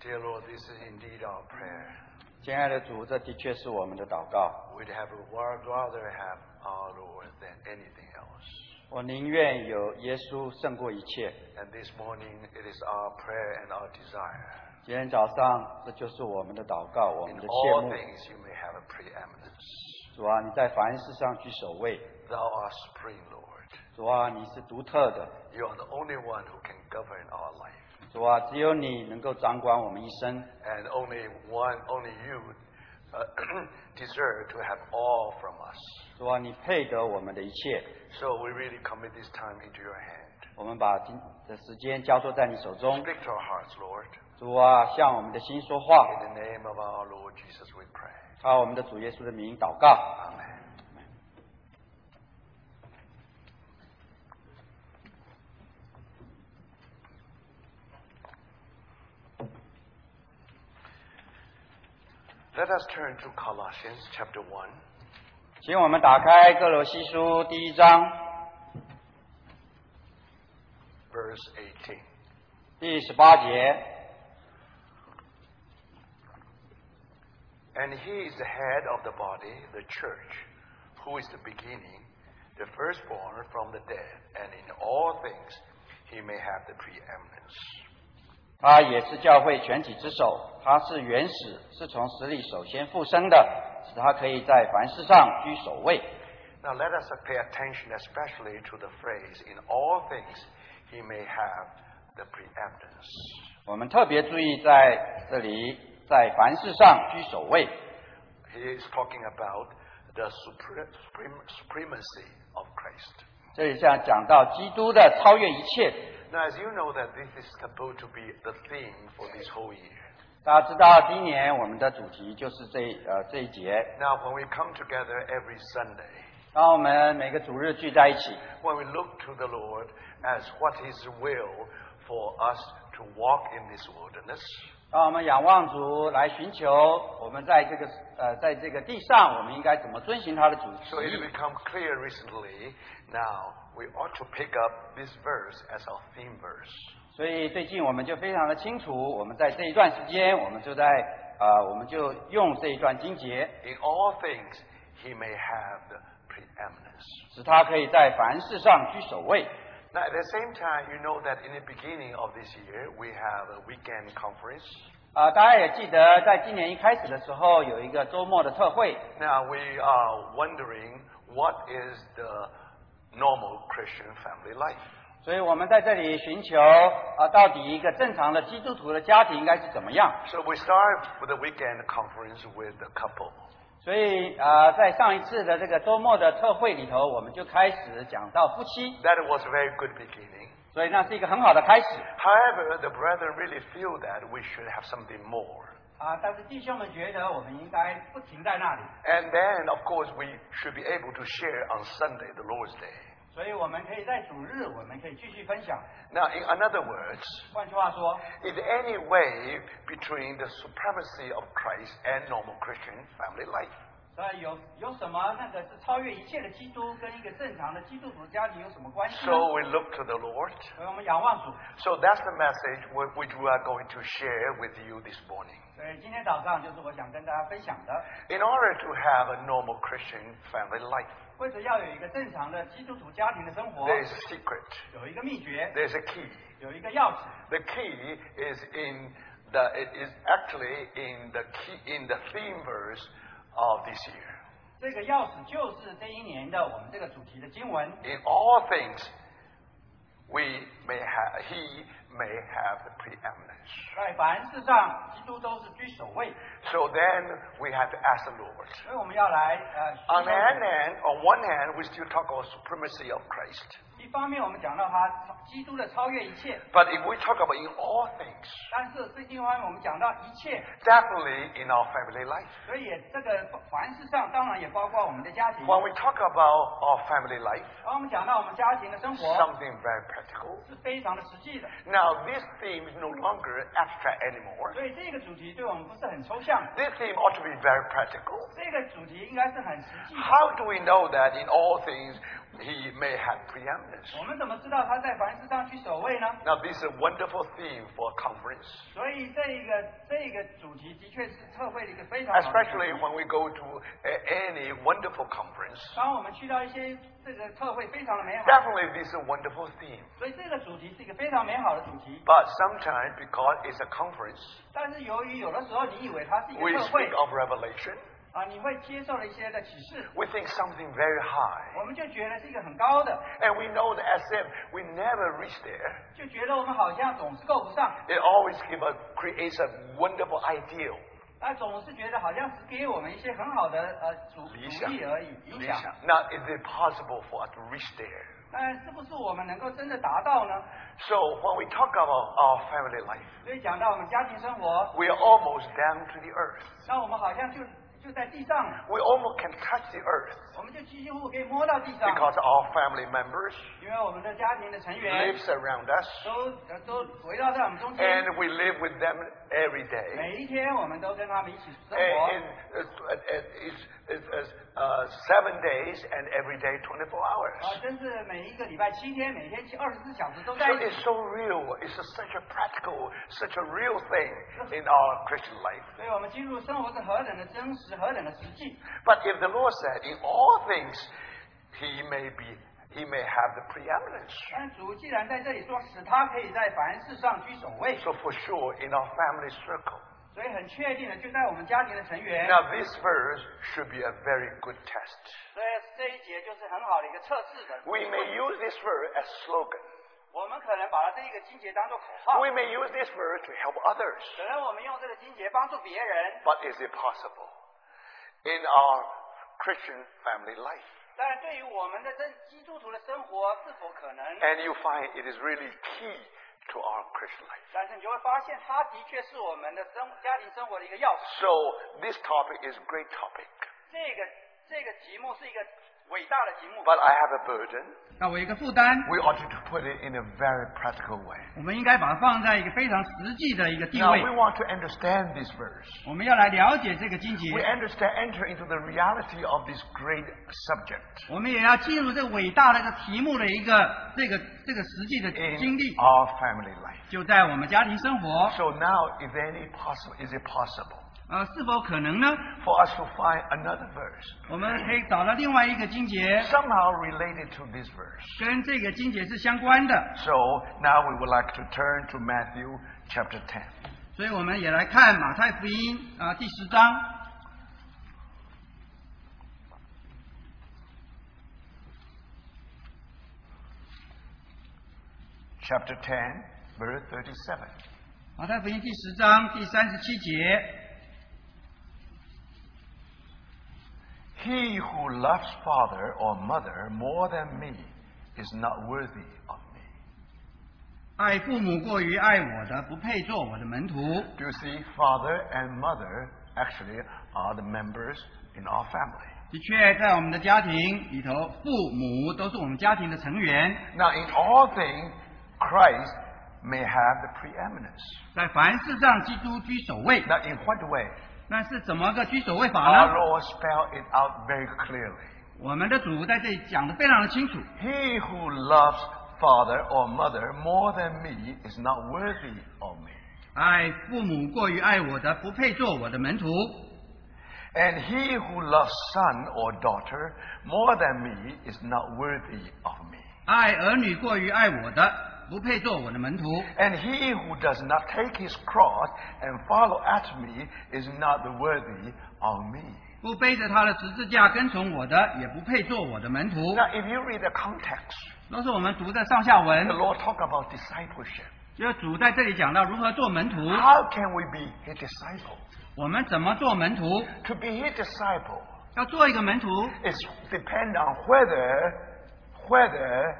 Dear Lord, this is indeed our prayer. 亲爱的主，这的确是我们的祷告。 We'd have would rather have our Lord than anything else. 我宁愿有耶稣胜过一切。 And this morning, it is our prayer and our desire. 今天早上，这就是我们的祷告，我 In 们的 all 切慕。 things, you may have a preeminence. 主啊，你在凡事上居首位。 Thou art supreme, Lord. 主啊，你是独特的。 You are the only one who can govern our life. 主啊，只有你能够掌管我们一生。 And only one, only you uh, deserve to have all from us. 主啊，你配得我们的一切。 So we really commit this time into your hand. 我们把今的时间交托在你手中。 Speak to our hearts, Lord. 主啊，向我们的心说话。 In the name of our Lord Jesus, we pray. 靠我们的主耶稣的名祷告。 Amen. Let us turn to Colossians chapter 1, 请我们打开各罗西书第一章 verse 18. 第十八节。 And he is the head of the body, the church, who is the beginning, the firstborn from the dead, and in all things he may have the preeminence. 他也是教会全体之首，他是原始，是从死里首先复生的，使他可以在凡事上居首位。Now let us pay attention especially to the phrase, in all things he may have the preeminence. 我们特别注意在这里，在凡事上居首位。He is talking about the supre- supreme- supremacy of Christ. 这里像讲到基督的超越一切。Now, as you know that this is supposed to be the theme for this whole year. 大家知道，今年我们的主题就是这呃这一节。 Now, when we come together every Sunday, 当我们每个主日聚在一起， when we look to the Lord as what His will for us to walk in this wilderness, 当我们仰望主来寻求我们在这个呃在这个地上，我们应该怎么遵循他的主 so it。become clear recently. Now we ought to pick up this verse as our theme verse. 所以最近我们就非常的清楚，我们在这一段时间，我们就在啊、呃我们就用这一段经节，In all things, He may have the preeminence. 使他可以在凡事上居首位。Now, at the same time, you know that in the beginning of this year, we have a weekend conference. 啊、大家也记得，在今年一开始的时候，有一个周末的特会。 Now, we are wondering what is the normal Christian family life. 所以我们在这里寻求啊、到底一个正常的基督徒的家庭应该是怎么样？ So we start with the weekend conference with the couple. 所以啊、在上一次的这个周末的特会里头，我们就开始讲到夫妻， That was a very good beginning. 所以那是一个很好的开始 However, the brethren really feel that we should have something more. 啊。但是弟兄们觉得我们应该不停在那里， And then, of course, we should be able to share on Sunday, the Lord's Day. 所以我们可以在主日，我们可以继续分享。 Now, in other words, 换句话说， is there any way between the supremacy of Christ and normal Christian family life? 呃，有有什么那个是超越一切的基督，跟一个正常的基督徒家庭有什么关系呢？ So we look to the Lord. 所以我们仰望主。 So that's the message whi- which we are going to share with you this morning. 所以今天早上就是我想跟大家分享的， In order to have a normal Christian family life, 为了要有一个正常的基督徒家庭的生活， there is a secret, 有一个秘诀， there's a key. 有一个钥匙。 The key is in the it is actually in the key in the theme verse of this year. 这个钥匙就是这一年的我们这个主题的经文。 In all things, we may have he may have the preeminence. 在凡事上，基督都是居首位， So then we have to ask the Lord. 所以我们要来呃， On 寻 the 求 one hand, on one hand, we still talk about supremacy of Christ. 一方面我们讲到他超基督的超越一切，But if we talk about in all things, 但是另一方面我们讲到一切，definitely in our family life. 所以这个凡事上当然也包括我们的家庭。When we talk about our family life, 当我们讲到我们家庭的生活 something very practical. 是非常的实际的，Now, this theme is no longer abstract anymore. 所以这个主题对我们不是很抽象，This theme ought to be very practical. 这个主题应该是很实际。How do we know that in all things he may have preeminence. Now, this is a wonderful theme for a conference. Especially when we go to any wonderful conference. Definitely, this is a wonderful theme. But sometimes, because it's a conference, we speak of revelation. 啊，你会接受了一些的启示， We think something very high. 我们就觉得是一个很高的， And we know that as if we never reach there, 就觉得我们好像总是够不上， it always give a, creates a wonderful ideal. 啊，总是觉得好像是给我们一些很好的呃主主理想意而已，影响。 Now, is it possible for us to reach there? 但是不是我们能够真的达到呢？ So when we talk about our family life, 所以讲到我们家庭生活， we are almost down to the earth. 那我们好像就 就在地上， We almost can touch the earth 我们就几乎可以摸到地上， because our family members 因为我们的家庭的成员 lives around us 都呃都围绕在我们中间， and we live with them every day. 每一天我们都跟他们一起生 And, 活。 and it's, it's, it's, it's uh, seven days and every day 24 hours. 啊，真是每一个礼拜七天，每天七二十四小时都在 So 一起。 it's so real. It's a, such a practical, such a real thing in our Christian life. 所以我们进入生活是何等的真实，何等的实际。 But if the Lord said, in all things, He may be, He may have the preeminence. 但主既然在这里说，使他可以在凡事上居首位， So for sure, in our family circle. 所以很确定的就在我们家庭的成员。 Now, this verse should be a very good test. 所以这一节就是很好的一个测试的。 We may use this verse as slogan. 我们可能把它这一个经节当做口号， We may use this verse to help others. 可能我们用这个经节帮助别人， But is it possible in our Christian family life? 但是对于我们的这基督徒的生活是否可能？And you find it is really key to our Christian life. 但是你就会发现它的确是我们的生家庭生活的一个钥匙。So this topic is great topic. 这个这个题目是一个。伟大的题目， But I have a burden. 那我有一个负担， We ought to put it in a very practical way. 我们应该把它放在一个非常实际的一个地 Now 位 we。want to understand this verse. 我们要来了解这个经节 We，understand, enter into the reality of this great subject 我们也要进入这个伟大的这个题目的一个这个这个实际的 in 经历， our family life. 就在我们家庭生活。 So now, if any possible, is it possible 呃，是否可能呢？ for us to find another verse 我们可以找到另外一个经节， somehow related to this verse? 跟这个经节是相关的， So now we would like to turn to Matthew chapter 10. 所以我们也来看马太福音啊、第十章。 Chapter 10, verse 37. 马太福音第十章第三十七节， He who loves father or mother more than me is not worthy of me. 爱父母过于爱我的，不配做我的门徒。 Do you see? Father and mother actually are the members in our family. 的确，在我们的家庭里头，父母都是我们家庭的成员。 Now, in all things, Christ may have the preeminence. 在凡事上，基督居首位。 Now, in what way? 那是怎么个居首位法 Our 呢？ Lord spelled it out very clearly. 我们的主在这里讲的非常的清楚。 He who loves father or mother more than me is not worthy of me. 爱父母过于爱我的，不配做我的门徒。 And he who loves son or daughter more than me is not worthy of me. 爱儿女过于爱我的， 不配做我的门徒。 And he who does not take his cross and follow after me is not worthy of me. 不背着他的十字架跟从我的，也不配做我的门徒。 Now, if you read the context, 都是我们读的上下文 the，Lord talk about discipleship. 就是主在这里讲到如何做门徒， How can we be his disciple? 我们怎么做门徒？ To be his disciple 要做一个门徒， is depend on whether whether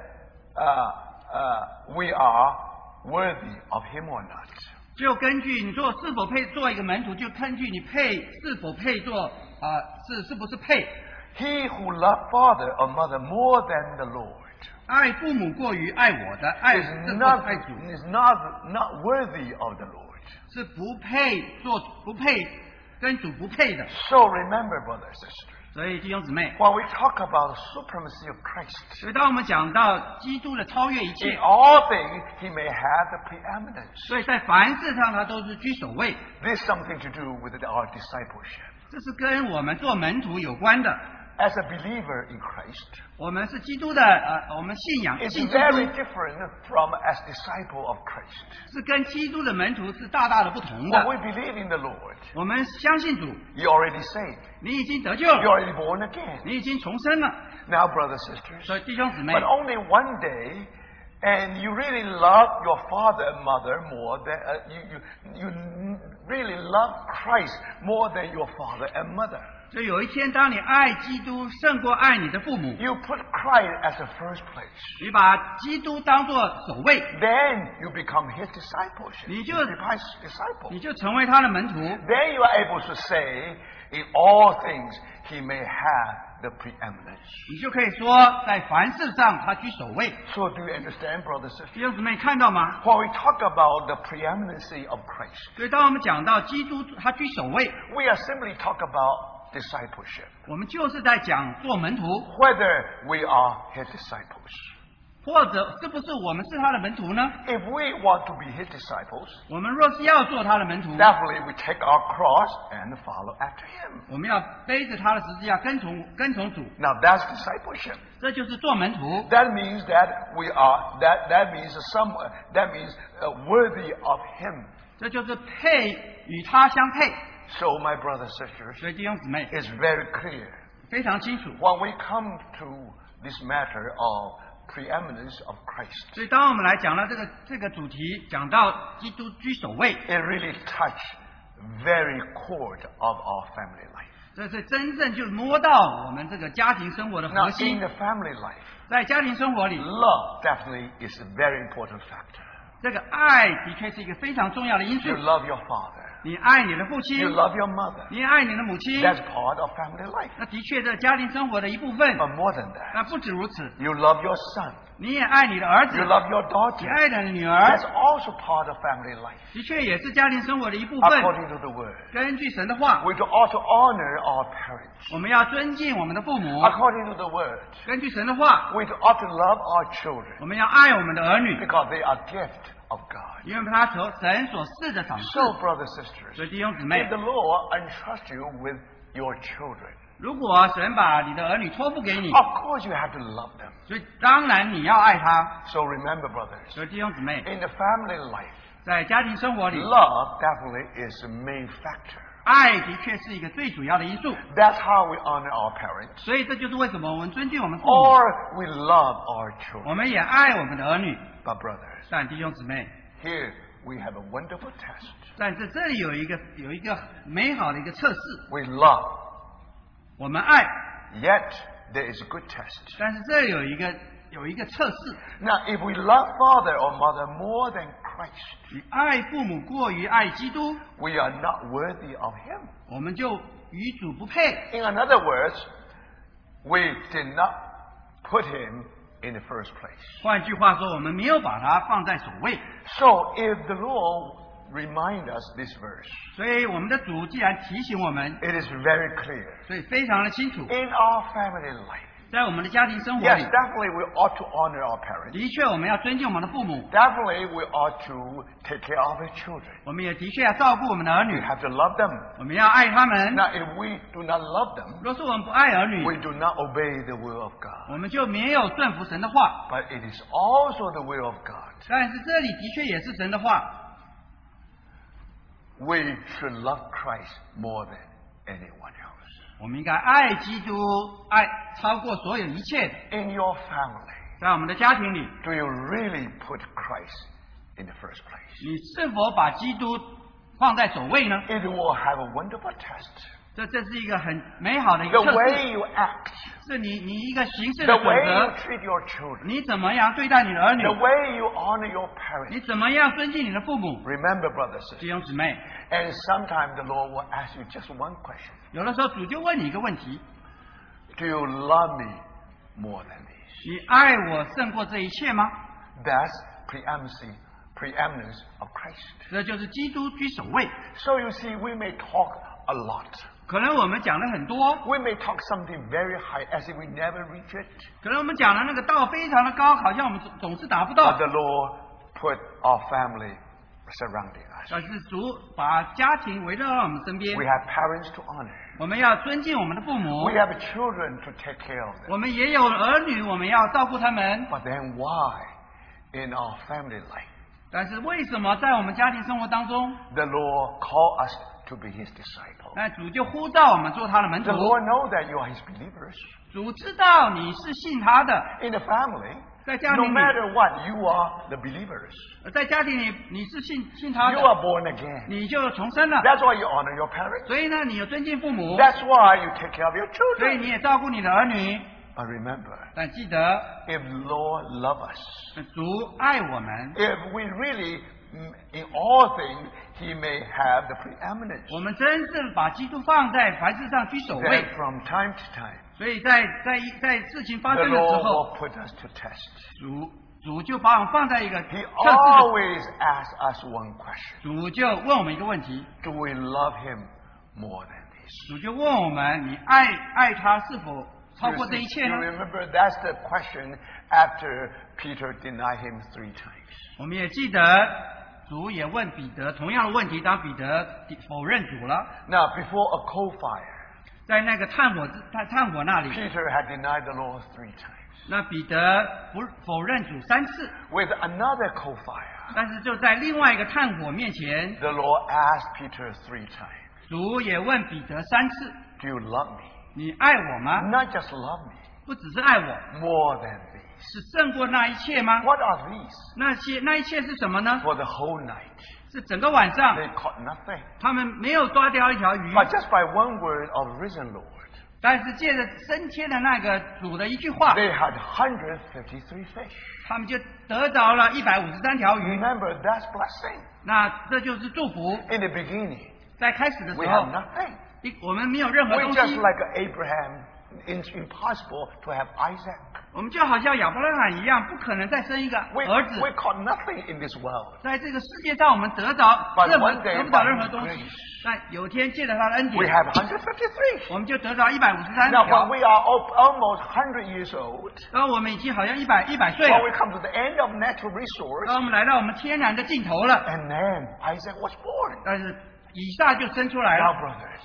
uh, uh, we are worthy of him or not. 就根据你做是否配做一个门徒，就根据你配是否配做啊、是是不是配。 He who loved father or mother more than the Lord 爱父母过于爱我的，爱 is 这不是 not 爱主， is not not worthy of the Lord. 是不配做不配跟主不配的。 So remember, brothers and sisters, 所以弟兄姊妹，when we talk about the supremacy of Christ, 所以当我们讲到基督的超越一 in 切，all things he may have the preeminence. 所以在凡事上他都是居首位，This is something to do with our discipleship. 这是跟我们做门徒有关的。As a believer in Christ, 我们是基督的，呃，我们信仰 it's 信基督 very different from as disciple of Christ. 是跟基督的门徒是大大的不同 When 的。 we believe in the Lord, 我们相信主， you already saved. 你已经得救 You're 了， already born again. 你已经重生了。 Now, brothers sisters, 所以弟兄姊妹 but，only one day, and you really love your father and mother more than uh, you, you, you really love Christ more than your father and mother. 所以有一天，当你爱基督胜过爱你的父母， You put Christ as the first place. 你把基督当作首位， Then you become his discipleship. 你就- You become his disciple. 你就成为他的门徒。 Then you are able to say, in all things, he may have the preeminence. 你就可以说，在凡事上他居首位。 So do you understand, brothers and sisters? 弟兄姊妹看到吗？ When we talk about the preeminency of Christ, 所以当我们讲到基督他居首位， we are simply talk about discipleship. 我们就是在讲做门徒， Whether we are his disciples. 或者是不是我们是他的门徒呢？ If we want to be his disciples, 我们若是要做他的门徒， definitely we take our cross and follow after him. 我们要背着他的十字架跟从跟从主， Now that's discipleship. 这就是做门徒。 That means that we are that that means some that means uh, worthy of him. 这就是配与他相配。 So my brothers sisters, 所以弟兄姊妹 it's very clear 非常清楚。 when we come to this matter of preeminence of Christ. 所以当我们来讲到这个这个主题，讲到基督居首位， It really touched very core of our family life. 这是真正就摸到我们这个家庭生活的 Now 核 in 心。 the family life, 在家庭生活里， love definitely is a very important factor. 这个爱的确是一个非常重要的因素 You。love your father. 你爱你的父亲 You，love your mother. 你爱你的母亲， That's part of family life. 那的确这家庭生活的一部分。 But more than that, 那不止如此， you love your son. 你也爱你的儿子 You，love your 你 daughter. 爱你的女儿 That's，also part of family life. 的确也是家庭生活的一部分。 According to the word. 根据神的话， We ought to honor our parents. 我们要尊敬我们的父母。 According to the word. 根据神的话， We ought to love our children 我们要爱我们的儿女， because they are gift of God. 因为他所神所赐的赏赐。 So, brothers sisters, 所以弟兄姊妹 if，the Lord entrust you with your children, 如果神把你的儿女托付给你， of course you have to love them. 所以当然你要爱他。 So remember, brothers, 所以弟兄姊妹， in the family life, 在家庭生活里， love definitely is the main factor. 爱的确是一个最主要的因素。 That's how we honor our parents, 所以这就是为什么我们尊敬我们父母， or we love our children. 我们也爱我们的儿女。 But brothers, 但弟兄姊妹， here we have a wonderful test. 但是这里有一个有一个美好的一个测试， We love, 我们爱， yet there is a good test. 但是这里有一个有一个测试， Now, if we love father or mother more than Christ, 你爱父母过于爱基督， we are not worthy of him. 我们就与主不配。 In other words, we did not put him in the first place. 换句话说，我们没有把它放在首位。 So if the Lord remind us this verse, 所以我们的主既然提醒我们， it is very clear. 所以非常的清楚， In our family life, 在我们的家庭生活 yes, 里， definitely we ought to honor our parents. 的确我们要尊敬我们的父母， Definitely we ought to take care of our children. 我们也的确要照顾我们的儿 We 女， have to love them. 我们要爱他们。 Now, if we do not love them, 若是我们不爱儿女， we do not obey the will of God. 我们就没有顺服神的话。 But it is also the will of God. 但是这里的确也是神的话， We should love Christ more than anyone else. 我们应该爱基督，爱超过所有一切的。 In your family, 在我们的家庭里， do you really put Christ in the first place? 你是否把基督放在首位呢？ It will have a wonderful test. 这这是一个很美好的一 The 个测 way 试， you act, 是你你一个行事 the 的准 way you 则， treat your children, 你怎么样对待你的儿女 the，way you honor your 你 parents. 怎么样尊敬你的父母。 Remember, brothers, 弟兄姊妹， and sometimes the Lord will ask you just one question. 有的时候主就问你一个问题： Do you love me more than these? 你爱我胜过这一切吗？ That's preeminency, preeminence of Christ. 这就是基督居首位。 So you see, we may talk a lot, 可能我们讲了很多， We may talk something very high as if we never reach it. 可能我们讲的那个道非常的高，好像我们总总是达不 But 到 the。Lord put our family surrounding us. 但是主把家庭围绕在我们身边 We，have parents to honor. 我们要尊敬我们的父母 We，have children to take care of 我们也有儿女，我们要照顾他们。But then why in our family life 但是为什么在我们家庭生活当中，the Lord call us to be His disciple? 那主就呼召我们做他的门徒 The？Lord know that you are His believers. 主知道你是信他的，In the family, 在家 no 庭里， matter what, you are the believers. 在家庭里你是信信他 You 的， are born again. 你就重生了。 That's why you honor your parents. 所以呢，你有尊敬父母， That's why you take care of your 所以 children. 你也照顾你的儿女。 But remember, 但记得， if Lord love us, 主爱我们， if we really, mm, in all things, He may have the preeminence. 我们真正把基督放在凡事上居首位 Then，from time to time, 所以在在在事情发 the 生的时 Lord 候， will put us to test. 主主就把我们放在一个 He 测试的， always asks us one question. 主就问我们一个问题， Do we love Him more than this? 主就问我们：你爱爱他是否超 You 过这 see, 一切 you 呢？ remember that's the question after Peter denied Him three times. 我们也记得 主也问彼得同样的问题，当彼得否认主了，Now, before a coal fire, 在那个炭火炭炭火那里，Peter had denied the Lord three times. 那彼得不否认主三次，With another coal fire, 但是就在另外一个炭火面前，the Lord asked Peter three times, 主也问彼得三次 Do you love me? 你爱我吗？Not just love me, 不只是爱我，more than. 是胜过那一切吗？What are these? 那些那一切是什么呢？For the whole night, 是整个晚上，they caught nothing. 他们没有抓掉一条鱼，But just by one word of risen Lord, 但是借着升天的那个主的一句话，they had hundred fifty three fish 他们就得着了一百五十三条鱼。Remember, that's blessing. 那这就是祝福。In the beginning, 在开始的 we 时 have 候，nothing. 一我们没有任何 We're 东 just 西，like Abraham. It's impossible to have Isaac. 我们就好像亚伯拉罕一样，不可能再生一个 We, 儿子 we。caught nothing in this world. 在这个世界上，我们得着 But 任何 one day 得不到任何东西 grace,。但有天借着他的恩 We 典，have 153. 我们就得着一百五十三 Now, 条 when。we are al- almost 100 years old, 当我们已经好像一百一百岁 when 了，we come to the end of natural resource, 当我们来到我们天然的尽头了，and then Isaac was born. 但是以撒就生出来 Now, 了。brothers,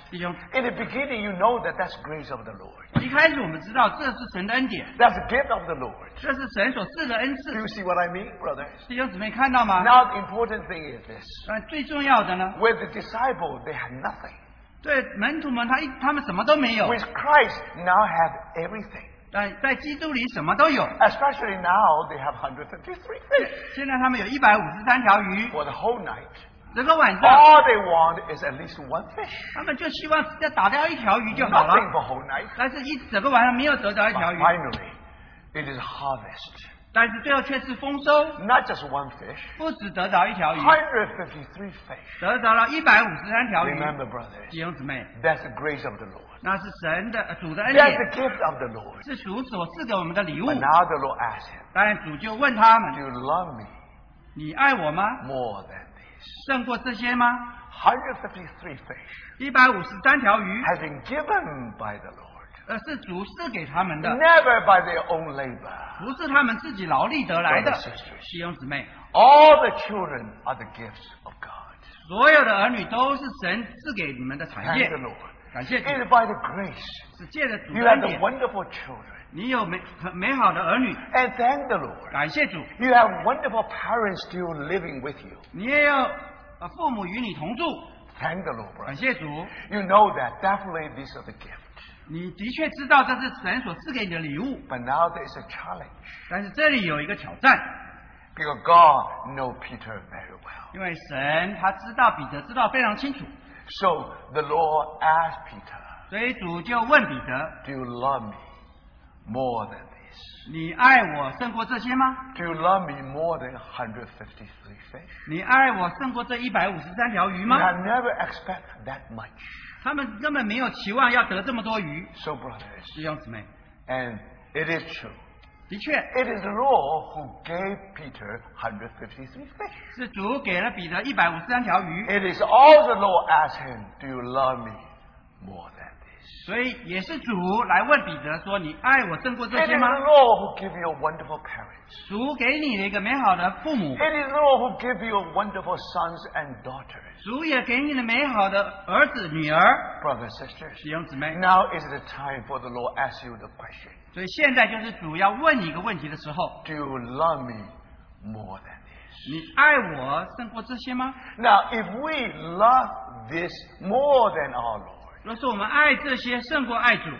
the beginning, you know that that's grace of the Lord. 一开始我们知道这是神的恩典，That's a gift of the Lord. 这是神所赐的恩 Do 赐 you。see what I mean, brothers? 弟兄姊妹看到吗？Now, the important thing is this. 那最重要的呢，With the disciples, they had nothing. 对门徒们，他一他们什么都没有，With Christ, now have everything. 但在基督里什么都有。Especially now, they have 153 fish 现在他们有一百五十三条鱼 for the whole night. 整个晚上 All they want is at least one fish. 他们就希望要打掉一条鱼就好了， Nothing for whole night. 但是一整个晚上没有得着一 But 条鱼， finally, it is harvest. 但是最后却是丰收， Not just one fish. 不止得着一条鱼， 153 fish. 得着了一百五十三条鱼。 Remember, brothers, 弟兄姊妹， that's the grace of the Lord. 那是神的呃主的恩 That's 典， the gift of the Lord. 是主所赐给我们的礼物 But。now the Lord asks him, 当然，主就问他 Do 们 you love me：“ 你爱我吗？ more than this? 胜过这些吗153 fish？” 一百五十三条鱼，has been given by the Lord. 呃，是主赐给他们的，Never by their own labor. 不是他们自己劳力得来的 Brothers and。sisters. 弟兄姊妹，All the children are the gifts of God. 所有的儿女都是神赐给你们的产 Thank 业 the。Lord. 感谢 It 主，is by the grace. 是借着主 You 的 have 恩 the 典，wonderful children. 你有美很美好的儿女。 And thank the Lord. 感谢主， You have wonderful parents still living with you. 你也有呃父母与你同住。 Thank the Lord, 感 brother. 谢主， You know that definitely these are the gift. 你的确知道这是神所赐给你的礼物， But now there is a challenge. 但是这里有一个挑战， Because God know Peter very well. 因为神他知道彼得知道非常清楚， So the Lord asked Peter, 所以主就问彼得 Do you love me more than this?：“ 你爱我胜过这些吗？ Do you love me more than 153 fish? 你爱我胜过这一百五十三条鱼 You 吗 have never expect that much.？” 他们根本没有期望要得这么多鱼， So, brothers, 弟兄姊妹， and it is true. 的确 It is the Lord who gave Peter 153 fish. 是主给了彼得一百五十三条鱼， It is all the Lord asked him, Do you love me more than this? 所以也是主来问彼得说：“你爱我胜过这 It is 些 the 吗 Lord who give you wonderful parents. 主给你了一个美好的父母， It is the Lord who give you wonderful sons and daughters. 主也给你了美好的儿子、女儿、 Brothers and sisters, 弟兄姊妹。 now is the time for the Lord ask you the question. 所以现在就是主要问你一个问题的时候： Do you love me more than this? 你爱我胜过这些吗？ Now, if we love this more than our Lord, 若是我们爱这些胜过爱主，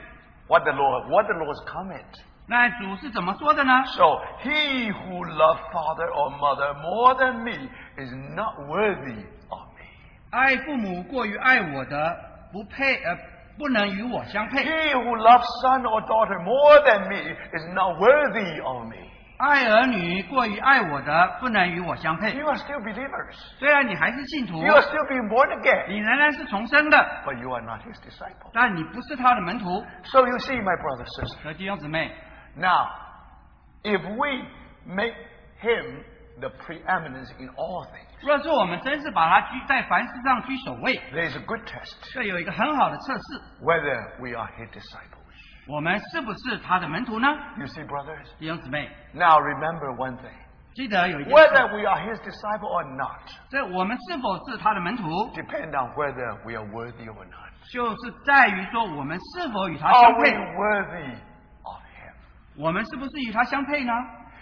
what the Lord, what the Lord's comment? 那主是怎么说的呢？ So he who loves father or mother more than me is not worthy of me. 爱父母过于爱我的，不配呃，不能与我相配。 He who loves son or daughter more than me is not worthy of me. 爱儿女过于爱我的，不能与我相配。You are still believers. 虽然你还是信徒，You are still being born again, 你仍然是重生的，but you are not his disciple. 但你不是他的门徒。So you see, my brother, sister. 和弟兄姊妹，Now, if we make him the preeminence in all things, 若是我们真是把他居在凡事上居首位，there is a good test 这有一个很好的测试，whether we are his disciples. 我们是不是他的门徒呢？ You see, brothers? 弟兄姊妹， Now remember one thing. 记得有一件事， Whether we are his disciple or not 这我们是否是他的门徒， depend on whether we are worthy or not. 就是在于说我们是否与他 Are 相 we 配， worthy of him? 我们是不是与他相配呢？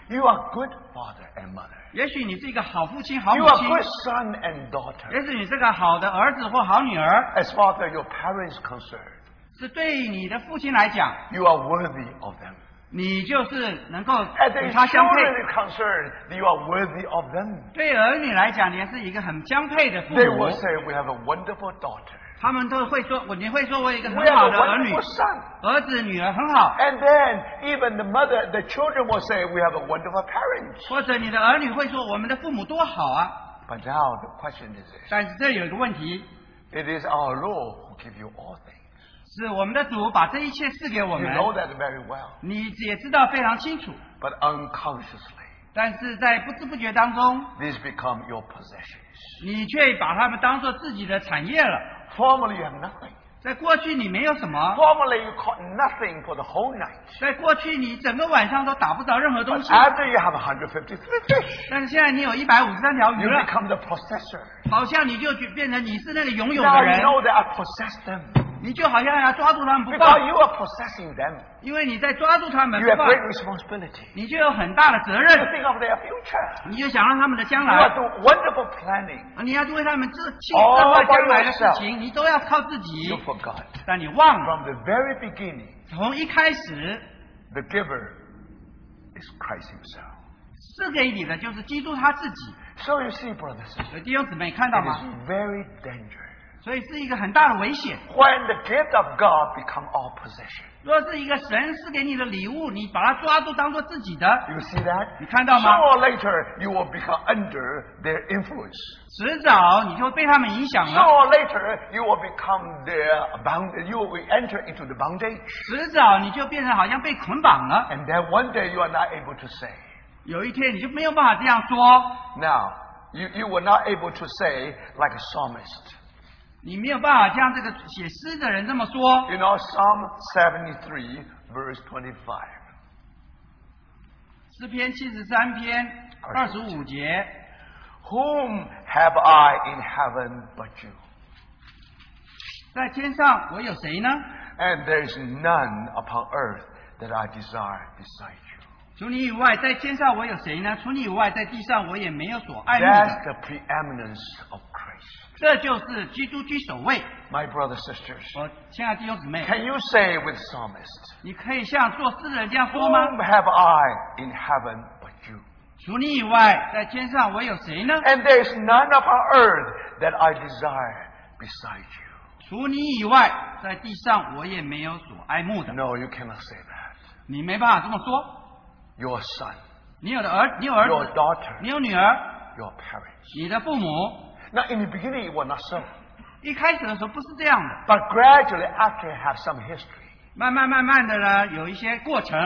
You are good father and mother. 也许你是一个好父亲、好 You 母 are 亲， good son and daughter. 也许你是个好的儿子或好女儿， As far as your parents concerned, 是对你的父亲来讲，you are worthy of them. 你就是能够与他相配。concerned, you are worthy of them. 对儿女来讲，你是一个很相配的父 They 母 will。say, We have a wonderful daughter. 他们都会说，我你会说我有一个很好的儿女儿子女儿很好，And then even the mother, the children will say, We have a wonderful parents. 或者你的儿女会说我们的父母多好啊。But now the question is this 但是这有一个问题，it is our Lord who gives you all things. 是我们的主把这一切赐给我 You 们，know that very well. 你也知道非常清楚。But unconsciously, 但是在不知不觉当中，these become your possessions. 你却把它们当做自己的产业了。Formerly, you have nothing. 在过去你没有什么，Formerly, you caught nothing for the whole night. 在过去你整个晚上都打不着任何 But 东西，after you have 153 fish, 但是现在你有一百五十三条鱼 you 了，become the possessor. 好像你就去变成你是那个拥有 Now 的 you 人，know that I possess them. 你就好像要抓住他们不 Because 放，you are possessing them. 因为你在抓住他们 You 不 have 放，great responsibility. 你就有很大的责 You 任，think of their future. 你就想让他们的将 You 来，doing wonderful planning. 你要为他们自计 All 策划 by 将来的事 yourself 情，你都要靠自己.但你忘了，From the very beginning, 从一开始 the giver is Christ Himself. 赐给你的就是基督他自己。So you see, brothers 弟兄姊妹看到 it 吗？is very dangerous 所以是一个很大的危险。 when the gift of God become our possession. 若是一个神赐给你的礼物，你把它抓住当做自己的， You see that? 你看到吗？ Sooner or later, you will become under their influence. 迟早你就会被他们影响 Sooner 了， or later, you will become their bound. You will enter into the bondage, 迟早你就变成好像被捆绑了。 and then one day you are not able to say. 有一天你就没有办法这样说， Now, you, you were not able to say like a psalmist. 你没有办法像这个写诗的人这么说。You know, Psalm seventy three verse twenty five. 诗篇七十三篇二十五节，Whom have I in heaven but you? 在天上我有谁呢？And there is none upon earth that I desire beside you. 除你以外，在天上我有谁呢？除你以外，在地上我也没有所爱慕 That's。the preeminence of. 这就是基督居首位。My brothers, sisters, 我亲爱的弟兄姊妹，can you say with psalmist, 你可以像做诗的人这样说吗？Whom have I in heaven but you? 除你以外，在天上我有谁呢？And there is none upon earth that I desire beside you. 除你以外，在地上我也没有所爱慕的。No, you cannot say that. 你没办法这么说。Your son, 你有的儿，你有儿子 your，daughter, 你有女儿，your parents. 你的父母，Now, in the beginning, it was not so. 一开始的时候不是这样的， But gradually, after you have some history, 慢慢慢慢的呢，有一些过程，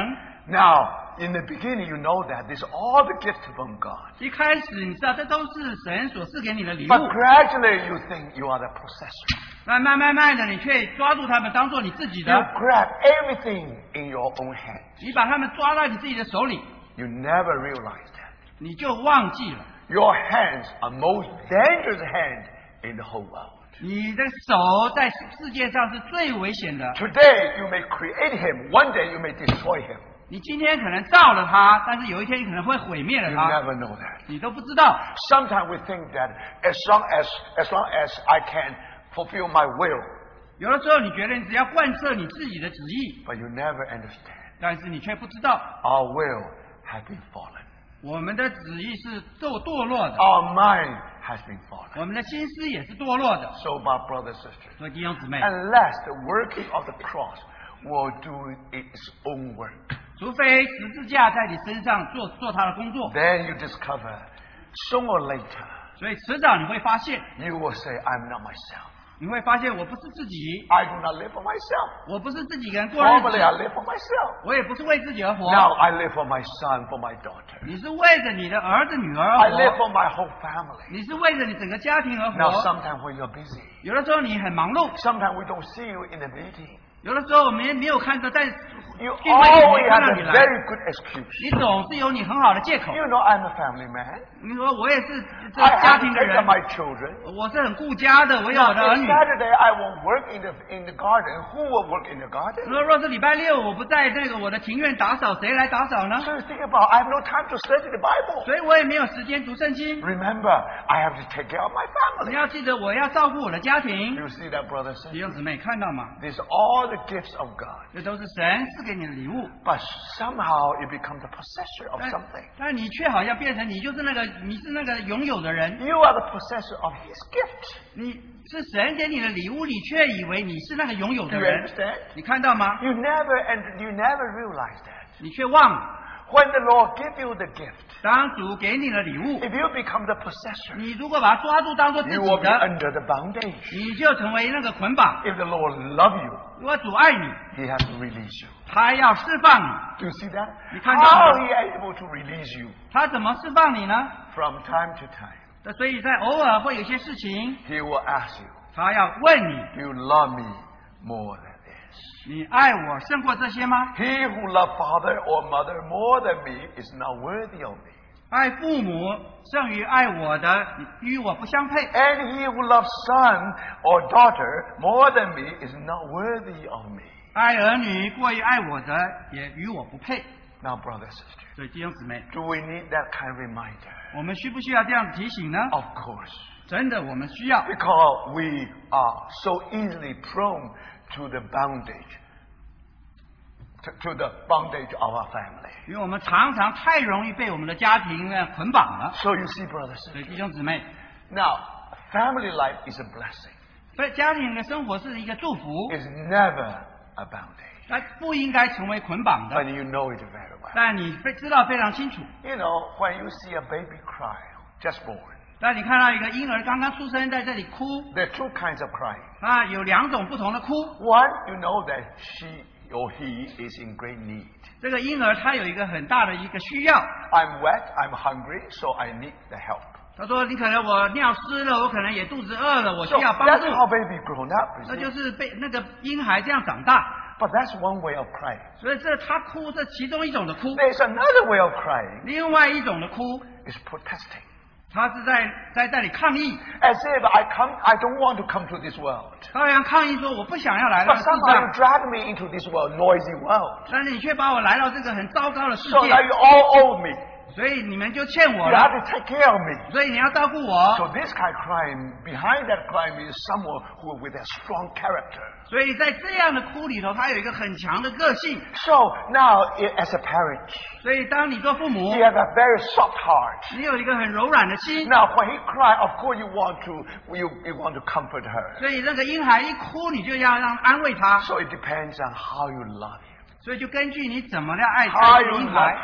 Now, in the beginning, you know that this all the gifts from God. 一开始你知道这都是神所赐给你的礼物， But gradually, you think you are the possessor. 慢慢慢慢的，你却抓住他们当做你自己 You 的， grab everything in your own hand. 你把他们抓在你自己的手里， You never realize that. 你就忘记了。 Your hands are most dangerous hand in the whole world. 你的手在世界上是最危险的。 Today, you may create him. One day, you may destroy him. 你今天可能造了它，但是有一天你可能会毁灭了 You 它， never know that. 你都不知道。 Sometimes we think that as long as, as long as I can fulfill my will, 有的时候你觉得你只要贯彻你自己的旨意， but you never understand. 但是你却不知道 Our will has been fallen. 我们的旨意是堕堕落的，Our mind has been fallen. 我们的心思也是堕落的。So, my brothers and sisters, 所以弟兄姊妹，unless the working of the cross will do its own work, 除非十字架在你身上做做他的工作，then you discover sooner or later 所以迟早你会发现，you will say, I'm not myself. 你会发现我不是自己，I do not live for myself. 我不是自己一个人过日子，I live for myself. 我也不是为自己而活，Now I live for my son, for my daughter. 你是为着你的儿子女儿而活 I 而 live 活，for my whole family. 你是为着你整个家庭而活 Now, sometimes when you're busy, 有的时候你很忙碌，sometimes we don't see you in the meeting. 有的时候我们也没有看到在 You 聚会里 always 面看 have 到 a 你来， very good excuse. 你总是有你很好的借口。 You know I'm a family man. 你说我也是这 I 家 have to 庭的 take 人 care of，my children. 我是很顾家的，我有 Now, 我的儿 if 女。 Saturday I will work in the in the garden. Who will work in the garden? 说若是礼拜六我不在这个我的庭院打扫，谁来打扫呢？ So you think about I have no time to study the Bible. 所以我也没有时间读圣经。 Remember, I have to take care of my 你 family. 要记得，我要照顾我的家庭。 You see that, brothers and 弟 sisters? 兄姊妹看到吗？ These are all the gifts of God. 这都是神赐给 你的礼物，But somehow you become the possessor of 但 something. 但你却好像变成你就是那个你是那个拥有的人，You are the possessor of His gift. 你是神给你的礼物，你却以为你是那个拥有 Do 的 you 人，understand? 你看到吗？You never and you never realize that. 你却忘了，When the Lord give you the gift, 当主给你的礼物，if you become the possessor, 你如果把它抓住当做自 you 己 will be 的，under the bondage. 你就成为那个捆绑。If the Lord love you, 如果主爱你， He has to release you. 他要释放你， Do you see that? 你看到 How 吗 He able to release you 他怎么释放你呢？ from time to time? 那所以在偶尔会有一些事情， He will ask you, 他要问你： Do you love me more than this? 你爱我胜过这些吗？ He who love father or mother more than me is not worthy of me. 爱父母胜于爱我的，与我不相配。 And he who loves son or daughter more than me is not worthy of me. 爱儿女过于爱我的，也与我不配。 Now, brother, sister, 所以弟兄姊妹， do we need that kind of reminder? 我们需不需要这样的提醒呢？ Of course. 真的，我们需要， Because we are so easily prone to the bondage, to, to the bondage of our family. 因为我们常常太容易被我们的家庭呢捆绑了。 So you see, brothers, 所以弟兄姊妹， now, family life is a blessing. 所以家庭的生活是一个祝福， It's never a bondage. 它不应该成为捆绑的。 And you know it very well. 但你非知道非常清楚。 You know, when you see a baby cry, just born, 当你看到一个婴儿刚刚出生在这里哭， there are two kinds of crying. 啊，有两种不同的哭。 One, you know that she or he is in great need. 这个婴儿他有一个很大的一个需要，I'm wet, I'm hungry, so I need the help. 他说：“你可能我尿湿了，我可能也肚子饿了，我需要帮 that's 助。how baby grown up. 那就是被那个婴孩这样长大，But that's one way of crying. 所以这他哭这其中一种的哭，There's another way of crying. 另外一种的哭，Is protesting. 他是在在这里抗议，As if I come, I don't want to come to this world. 他好像抗议说我不想要来到 But 这世 somehow 上 you，drag me into this world, noisy world. 但是你却把我来到这个很糟糕的世 So 界，you all owe me. 所以你们就欠我 You 了， have to take care of me. 所以你要照顾我。 So this kind of crime, behind that crime is someone who with a strong character. 所以在这样的哭里头，他有一个很强的个性。 So now, i- as a parent, 所以当你做父母 you，have a very soft heart. 你有一个很柔软的心， Now, when he cry, of course you want to you, you want to comfort her. 所以那个婴孩一哭，你就要让安慰他。 So it depends on how you love him. 所以就根据你怎么来爱这个婴孩，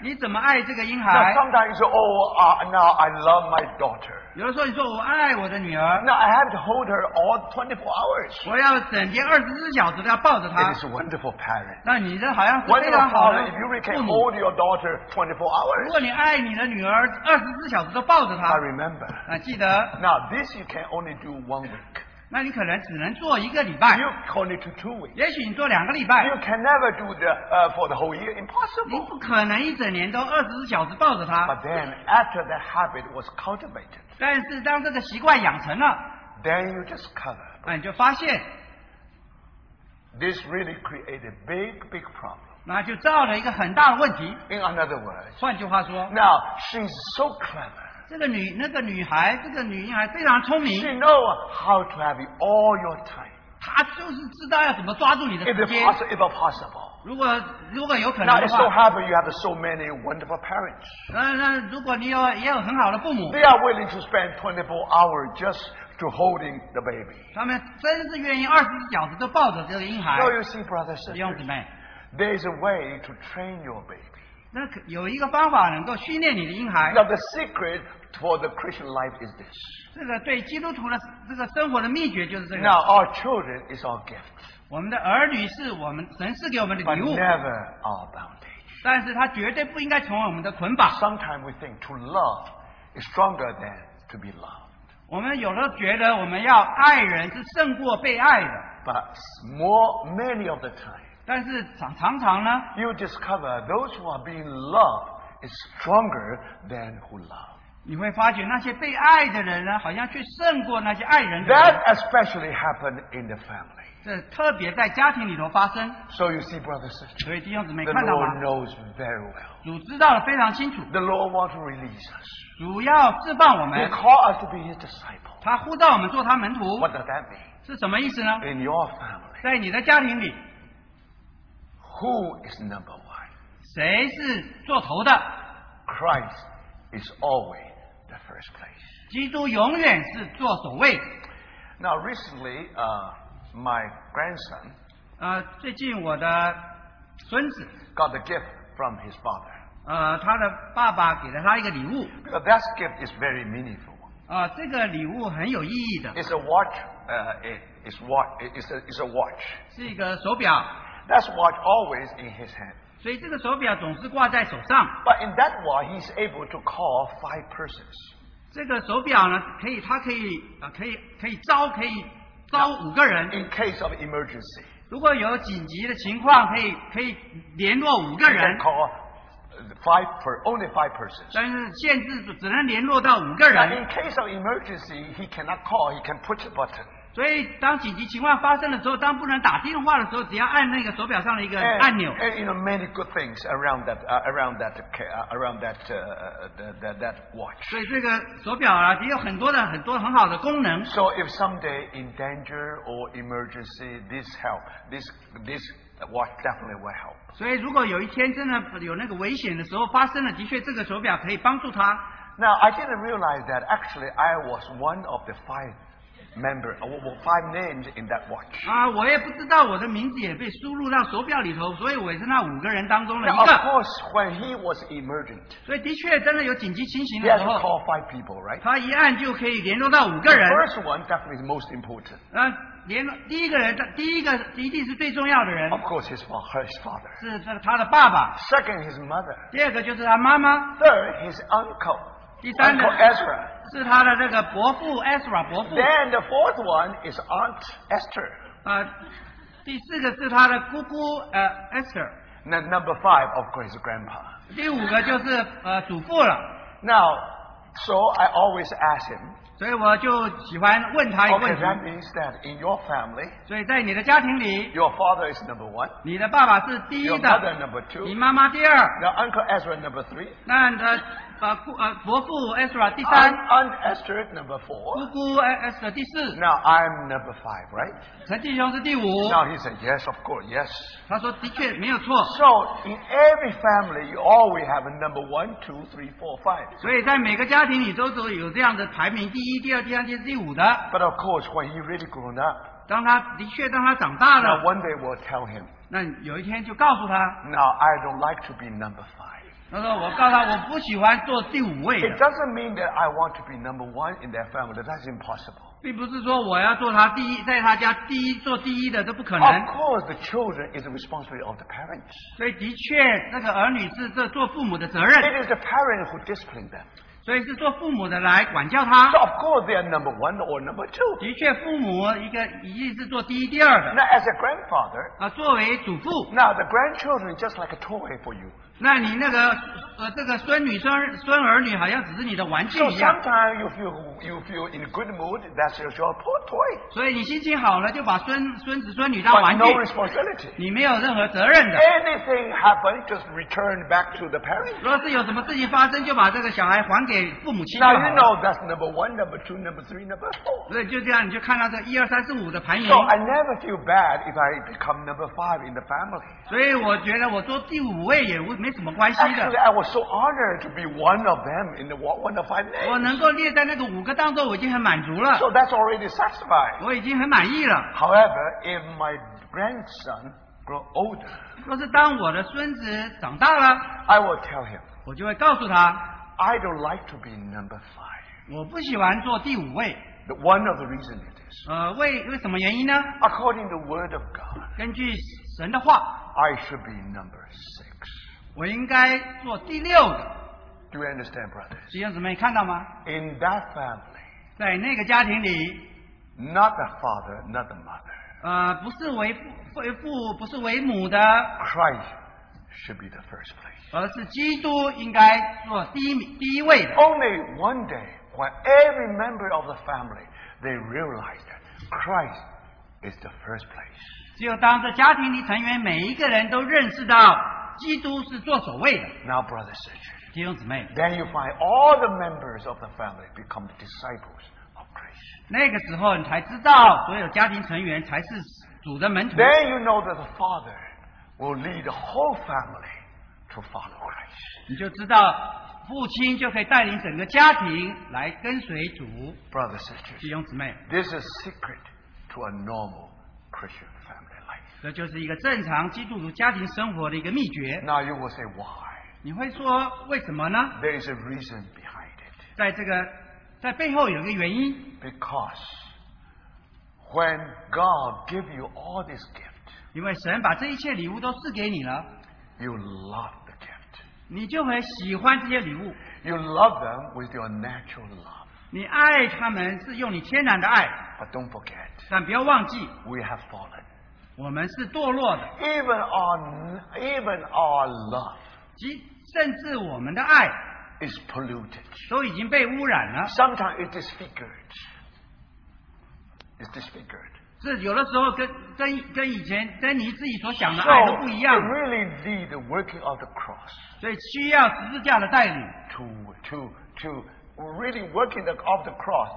你怎么爱这个婴 Now 孩。sometimes oh, uh, now I love my daughter. 有的时候你说我爱我的女儿，Now I have to hold her all 24 hours. 我要整天二十四小时都要抱着她 It。is wonderful parent. 那你这好像是非常好的 father, if you can 母。hold your daughter 24如 hours. 如果你爱你的女儿二十四小时都抱着她 I，remember. 啊，记得，Now this you can only do one week. 那你可能只能做一个礼拜， You only do two weeks. 也许你做两个礼拜 You，can never do the uh, for the whole year. 你 Impossible. 不可能一整年都二十四小时抱着她。 But then after that habit was cultivated, 但是当这个习惯养成了， then you discover 那你就发现， this really created big, big problem. 那就造了一个很大的问题。 In other words, 换句话说， now she's so clever. 这个女那个女孩，这个女婴孩非常聪明， She know how to have all your time. 她就是知道要怎么抓住你的 If 时 it's 间。 possible, if possible. 如果如果有可 Now 能的 it so 话， happens you have so many wonderful parents. 那那如果你有也有很好的父母， They are willing to spend 24 hours just to holding the baby. 他们真是愿意二十四小时都抱着这个婴孩。 So you see, brothers 弟兄姊 sisters, 妹， there is a way to train your baby. 那可有一个方法能够训练你的婴孩。 Now the secret for the Christian life is this. 这个对基督徒的这个生活的秘诀就是这个。 Now our children is our gift, 我们的儿女是我们神赐给我们的 but 礼物， never our bondage. 但是他绝对不应该成为我们的捆绑。 Sometimes we think to love is stronger than to be loved. 我们有时候觉得我们要爱人是胜过被爱的， But more, many of the time, 但是常常常呢， you discover those who are being loved is stronger than who love. 你会发觉那些被爱的人呢，好像却胜过那些爱人的人。 That especially happened in the family. 这特别在家庭里头发生。 So you see, brothers and sisters, 所以弟兄姊妹 the 看到 Lord 吗？ knows very well. 主知道的非常清楚， The Lord wants to release us. 主要释放我 He 们， called us to be His disciple. 他呼召我们做他门徒， What does that mean? 是什么意思呢？ In your family, 在你的家庭里， who is number one? 谁是做头的？ Christ is always the first place. 基督永远是做首位。 Now, recently, uh, my grandson 呃，最近我的孙子， got a gift from his father. 呃，他的爸爸给了他一个礼物， Because that gift is very meaningful. 啊、这个礼物很有意义的， It's a watch. Uh, it, it's, what, it's, a, it's a watch. 是一个手表， That watch always in his hand. 所以这个手表总是挂在手上。 But in that watch, he's able to call five persons. 这个手表呢，可以，它可以，啊、可以，可以招，可以招五个人。In case of emergency, 如果有紧急的情况，可以，可以联络五个人 uh, five per, only five persons. 但是限制只能联络到五个人。in case of emergency, he cannot call. He can push a button. 所以，当紧急情况发生的时候，当不能打电话的时候，只要按那个手表上的一个按钮，and you know many good things around that uh, around that uh, around that uh, uh, that, that that watch. 所以这个手表啊，也有很多的很多很好的功能。So if someday in danger or emergency, this help this this watch definitely will help. 所以，如果有一天真的有那个危险的时候发生了，的确这个手表可以帮助他。Now I didn't realize that actually I was one of the five member uh, well, five names in that watch. 啊，我也不知道我的名字也被输入到手表里头，所以我也是那五个人当中的 Now, of。course, when he was emergent, 所以的确真的有紧急情形 he 的候，call five people, right? 他一按就可以联络到五个 The 人。first one definitely is most important. 啊，联络第一个人，第一个一定是最重要的人，Of course, his father. His father. 是这他的爸爸。Second, his mother. 第二个就是他妈妈，Third, his uncle. 第三个 Uncle Ezra. 是他的这个伯父 Ezra 伯父。 Then the fourth one is Aunt Esther. 啊，第四个是他的姑姑呃 Esther。 N- number five, of course, is Grandpa. 第五个就是呃祖父了。 Now, so I always ask him, 所以我就喜欢问他一个 okay, 问题。 that means that in your family, 所以在你的家庭里， your father is number one, 你的爸爸是第 your 一 mother 的， number two, 你妈妈第二， now Uncle Ezra number three, 那呃 呃姑呃伯父 Ezra 第 Aunt, 三， Aunt Esther number 姑 four. 姑 Esther 第四， Now I'm number five, right? 陈继兄是第五。 Now he said, yes, of course, yes. 他说的确没有错。 So in every family, you always have a number one, two, three, four, five. 所以在每个家庭里都都有这样的排名，第一、第二、第三、第四、第五的。 But of course, when he really grown up, 当他的确当他长大 now 了， one day we'll tell him, 那有一天就告诉他， now I don't like to be number five. 他说我告诉他我不喜欢做第五位 It 的，doesn't mean that I want to be number one in their family. That's impossible. 并不是说我要做他第一，在他家第一做第一的，这不可能 Of 能。course, the children is the responsibility of the parents. 所以的确，那个儿女是这做父母的责任，It is the parent who discipline them. 所以是做父母的来管教他 So。of course they are number one or number two. 的确，父母一个一定是做第一、第二的 Now, as a grandfather, 啊。作为祖父，now the grandchildren is just like a toy for you. 那你那个呃这个孙女、孙儿孙儿女好像只是你的玩具 So 一样，sometimes you feel you feel in a good mood. That's your your toy, 所以你心情好了就把孙孙子孙女当 but 玩具 no，responsibility. 你没有任何责任的。Anything happen, just return back to the parents. 若是有什么事情发生，就把这个小孩还给父母亲就 Now 好 you 了。know that's number one, number two, number three, number four. 所以就这样，你就看到这一二三四五的排名 So。I never feel bad if I become number five in the family. 所以我觉得我做第五位也无没什么关系 Actually, 的。 I was so honored to be one of them in the one of five 我 names. 能够列在那个五个当中，我已经很满足了， So that's already satisfied. 我已经很满意了。 However, if my grandson grow older, 若是当我的孙子长大了， I will tell him, 我就会告诉他， I don't like to be number five. 我不喜欢做第五位。 The one of the reason it is, 呃，为为什么原因呢？ according to the word of God, 根据神的话， I should be number six. 我应该做第六的。 Do you understand, brothers? 弟兄姊妹看到吗？ In that family, 在那个家庭里， not the father, not the mother, 呃，不是为父为父，不是为母的， Christ should be the first place. 而是基督应该做第一名第一位的。 Only one day, when every member of the family they realize that Christ is the first place. 只有当这家庭里成员每一个人都认识到 基督是做首位的， Now, brothers and sisters, 弟兄姊妹， then you find all the members of the family become the disciples of Christ. 那个时候你才知道，所有家庭成员才是主的门徒。 Then you know that the father will lead the whole family to follow Christ. 你就知道父亲就可以带领整个家庭来跟随主。 Brothers and sisters, 弟兄姊妹， this is secret to a normal Christian family life. 这就是一个正常基督徒家庭生活的一个秘诀。Now you will say, why? 你会说为什么呢？There is a reason behind it. 在这个在背后有一个原因，Because when God give you all this gift, 因为神把这一切礼物都赐给你了，you love the gift. 你就会喜欢这些礼物。You love them with your natural love. 你爱他们是用你天然的爱，But don't forget, 但不要忘记，we have fallen. 我们是堕落的， Even our, even our love 即甚至我们的爱 is polluted. 都已经被污染了。 Sometimes it's disfigured. It's disfigured. 这有的时候跟跟跟以前跟你自己所想的 So 爱都不一 it 样， really need the working of the cross 所以需要十字架的带领， to to to really working the, of the cross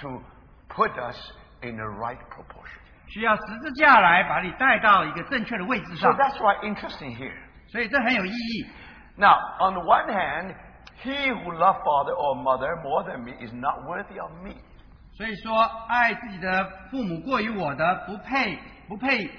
to put us in the right proportion. 需要十字架来把你带到一个正确的位置 So 上， that's why interesting here. 所以这很有意义。 Now, on the one hand, he who loves father or mother more than me is not worthy of me. 所以说，爱自己的父母过于我的，不配，不配，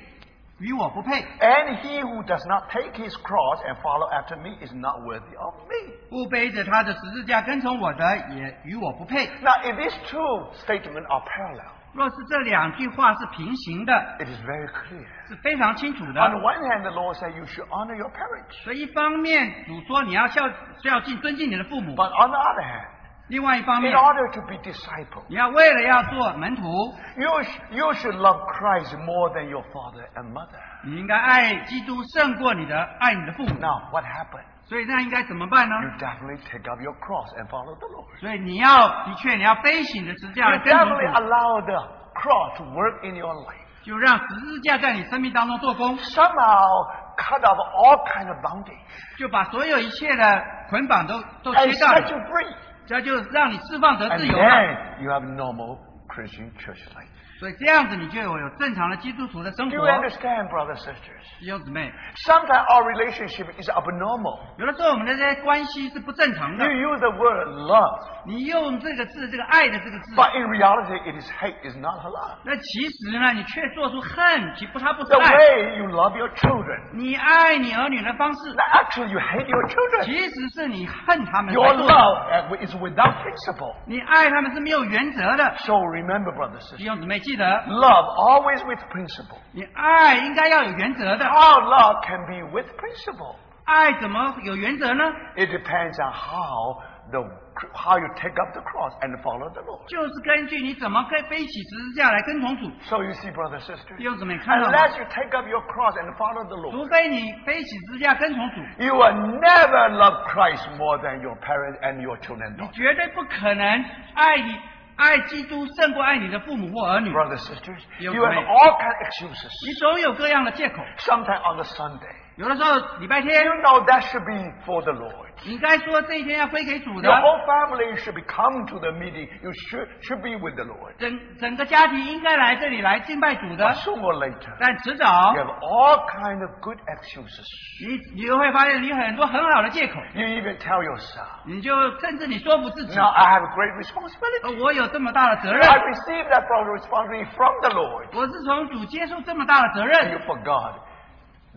与我不配。 And he who does not take his cross and follow after me is not worthy of me. 不背着他的十字架跟从我的，也与我不配。 Now, if these two statements are parallel, 若是这两句话是平行的，it is very clear. 是非常清楚的 On。the one hand, the Lord said you should honor your parents. 所以一方面，主说你要孝孝敬、尊敬你的父母；But on the other hand, 另外一方面，order to be disciple, 你要为了要做门徒，you, sh- you should love Christ more than your father and mother. 你应该爱基督胜过你的爱你的父母。Now, what happened? 所以那应该怎么办呢？You definitely take up your cross and follow the Lord. 所以你要的确你要背起你的十字架 You 来跟从 definitely，allow the cross to work in your life. 就让十字架在你生命当中做工，Somehow cut off all kind of bondage 就把所有一切的捆绑都都切断 set 了，you free. 这就让你释放得自由了。then you have normal Christian church life. 所以这样子你就有有正常的基督徒的生 Do you 活。 understand, brothers sisters? 弟兄姊妹， Sometimes our relationship is abnormal. 有的时候我们的这些关系是不正常的 You。use the word love, 你用这个字，这个爱的这个字， but in reality, it is hate, is not love. 那其实呢，你却做出恨，其不，它不是 The 爱。 way you love your children. 你爱你儿女的方式， Now, actually, you hate your children. 其实是你恨他们 Your 才做的。 love uh, is without principle. 你爱他们是没有原则的。 So remember, brothers and 弟 sisters, 兄姊妹，记 得 love always with principle. 你爱应该要有原则的。 How love can be with principle? 爱怎么有原则呢？ It depends on how the how you take up the cross and follow the Lord. 就是根据你怎么背背起十字架来跟从主。 So you see, brothers and sisters, 弟兄姊妹，看到吗？ unless you take up your cross and follow the Lord, 除非你背起十字架跟从主， you will never love Christ more than your parents and your children. 你绝对不可能爱你 爱基督胜过爱你的父母或儿女。Brothers sisters, Yes, you have all kind of excuses. 你总有各样的借口。Sometimes on the Sunday, 有的时候礼拜天 you，know that should be for the Lord. 你该说这一天要归给主的 Your，whole family should be come to the meeting. You should should be with the Lord. 整整个家庭应该来这里来敬拜主 But 的。 sooner or later, 但迟早 you，have all kind of good excuses. 你你就会发现你有很多很好的借口， You even tell yourself, 你就甚至你说服自己， "Now I have a great responsibility. 呃我有这么大的责任， I received that responsibility from the Lord." 我是从主接受这么大的责 And 任 you，forgot.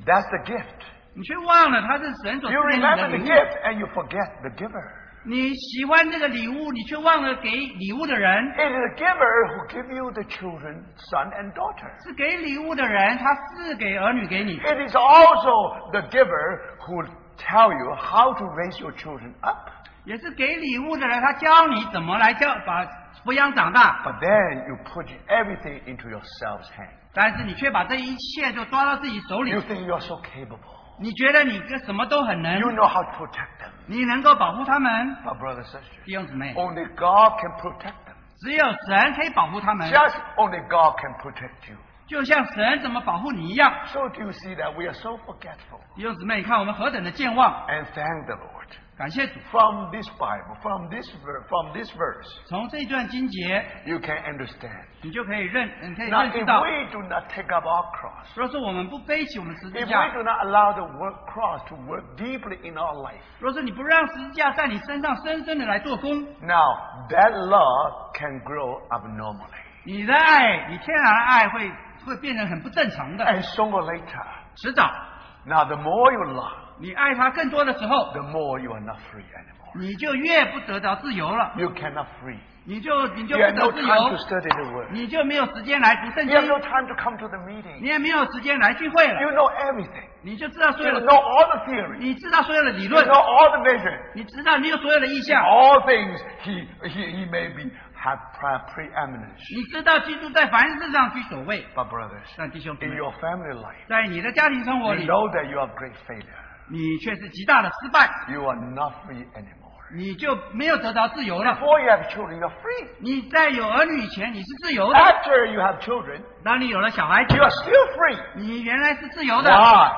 That's the gift. 你却忘了他是神所 You 赐给你的 remember the 物。gift and you forget the giver. 你喜欢这个礼物，你却忘了给礼物的人。It is the giver who give you the children, son and daughter. 是给礼物的人，他是给儿女给你。It is also the giver who tell you how to raise your children up. 也是给礼物的人，他教你怎么来教把抚养长大，But then you put everything into yourself's hand. 但是你却把这一切就抓到自己手里 You，think you're so capable. 你觉得你跟什么都很能，You know how to protect them. 你能够保护他们。弟兄姊妹，only God can protect them. 只有神可以保护他们，Just only God can protect you. 就像神怎么保护你一样。So do you see that we are so forgetful? 弟兄姊妹，你看我们何等的健忘，And thank the Lord. 感谢主。From this Bible, from this from this verse, 从这一段经节，you can understand. 你就可以认，你可以认识 if 到，we do not take up our cross, 如果说我们不背起我们十字架 if we，do not allow the work cross to work deeply in our life, 如果说你不让十字架在你身上深深的来做工，now that love can grow abnormally. 你的爱，你天然的爱会会变成很不正常的。And sooner or later, 迟早，now the more you love, 你爱他更多的时候，the more you are not free anymore. 你就越不得到自由了，You cannot free. 你就你就 You 不 have no 得自 time to 由，study the word. 你就没有时间来读圣 You have no，time to come to the meeting. 你也没有时间来聚会了，You know everything. 你就知道所 You 有的，know all the theory. 你知道所有的理 You 论 know，all the vision. 你知道你有所有的意向，All things he, he, he may be have pre- preeminence. 你知道基督在凡事上居首位。But brothers, 但弟兄姊 in 妹，your family life, 在你的家庭生活 you 里，know that you are great failure. 你却是极大的失败，You are not free anymore. 你就没有得到自由了。Before you have children, you are free. 你在有儿女以前，你是自由的；After you have children, 当你有了小孩子 you，are still free. 你原来是自由的，Why?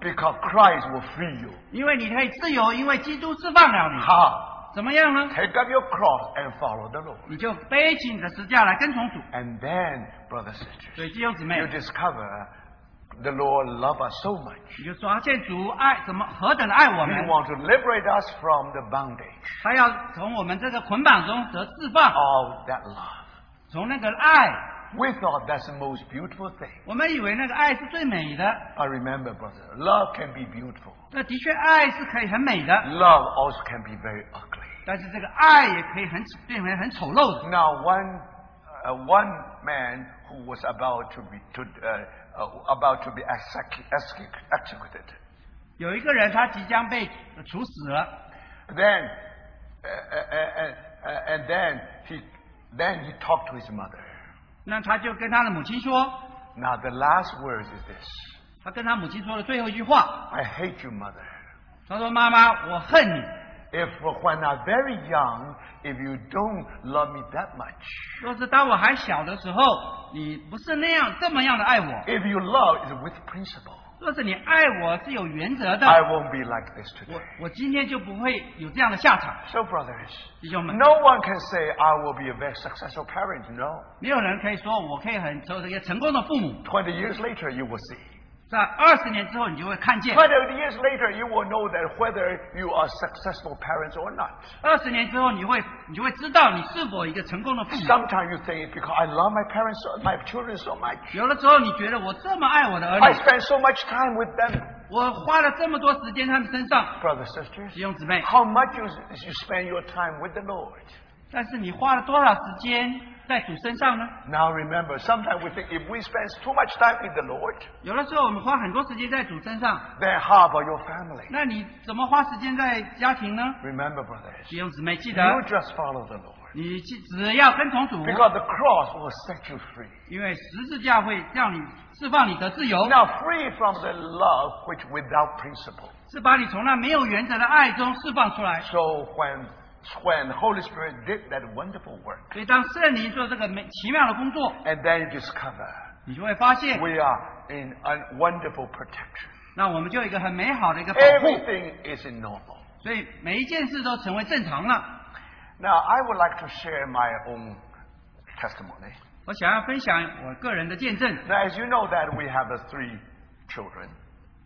Because Christ will free you. 因为你可以自由，因为基督释放了你。How? 怎么样呢？Take up your cross and follow the Lord. 你就背起你的十字架来跟从主。And then, brothers and sisters, 以弟兄姊妹 you，discover the Lord loves us so much. 你就发现主爱怎么何等的爱我 He 们， wants to liberate us from the bondage 他要从我们这个捆绑中得释放， of that love. 从那个爱。 We thought that's the most beautiful thing. 我们以为那个爱是最美的， But remember, brother, love can be beautiful. 那的确爱是可以很美的， Love also can be very ugly. 但是这个爱也可以很变为很丑陋的。 Now, one uh, one man who was about to be to, uh, uh, about to be exec- exec- executed. 有一个人他即将被处死了，Then, uh, uh, uh, uh, and then he then he talked to his mother. 那他就跟他的母亲说，Now, the last words is this: 他跟他母亲说的最后一句话，"I hate you, mother." 他说：“妈妈，我恨你。If when I'm very young, if you don't love me that much, 若是当我还小的时候，你不是那样这么样的爱我， if you love is with principle, 若是你爱我是有原则的， I won't be like this 我 today. 我今天就不会有这样的下场。 So, brothers, 弟兄们， no one can say, I will be a very successful parent. No. 没有人可以说我可以很成为一个成功的父母。 20 years later, you will see. 在二十年之后，你就会看见； 20 years later, you will know that whether you are successful parents or not. 二十年之后，你会你就会知道你是否一个成功的父母。 Sometimes you think, because I love my parents, so- my children so much. 有的时候，你觉得我这么爱我的儿 I 女， spend so much time with them. 我花了这么多时间在他们身上， Brothers, sisters, 弟兄姊妹， how much you, you spend your time with the Lord? 但是你花了多少时间 在主身上呢？Now remember, sometimes we think if we spend too much time with the Lord, 有的时候我们花很多时间在主身上，then how about your family? 那你怎么花时间在家庭呢？Remember, brothers, 弟兄姊妹，记得 you just follow the Lord. 你去只要跟从主，Because the cross will set you free. 因为十字架会让你释放你的自由，Now, free from the love which without principle. 是把你从那没有原则的爱中释放出来。So when when the Holy Spirit did that wonderful work, 所以当圣灵做这个美奇妙的工作， and then you discover 你就会发现， we are in a wonderful protection. 那我们就有一个很美好的一个保护， Everything is in normal. 所以每一件事都成为正常了。 Now, I would like to share my own testimony. 我想要分享我个人的见证。 Now, as you know that we have the three children.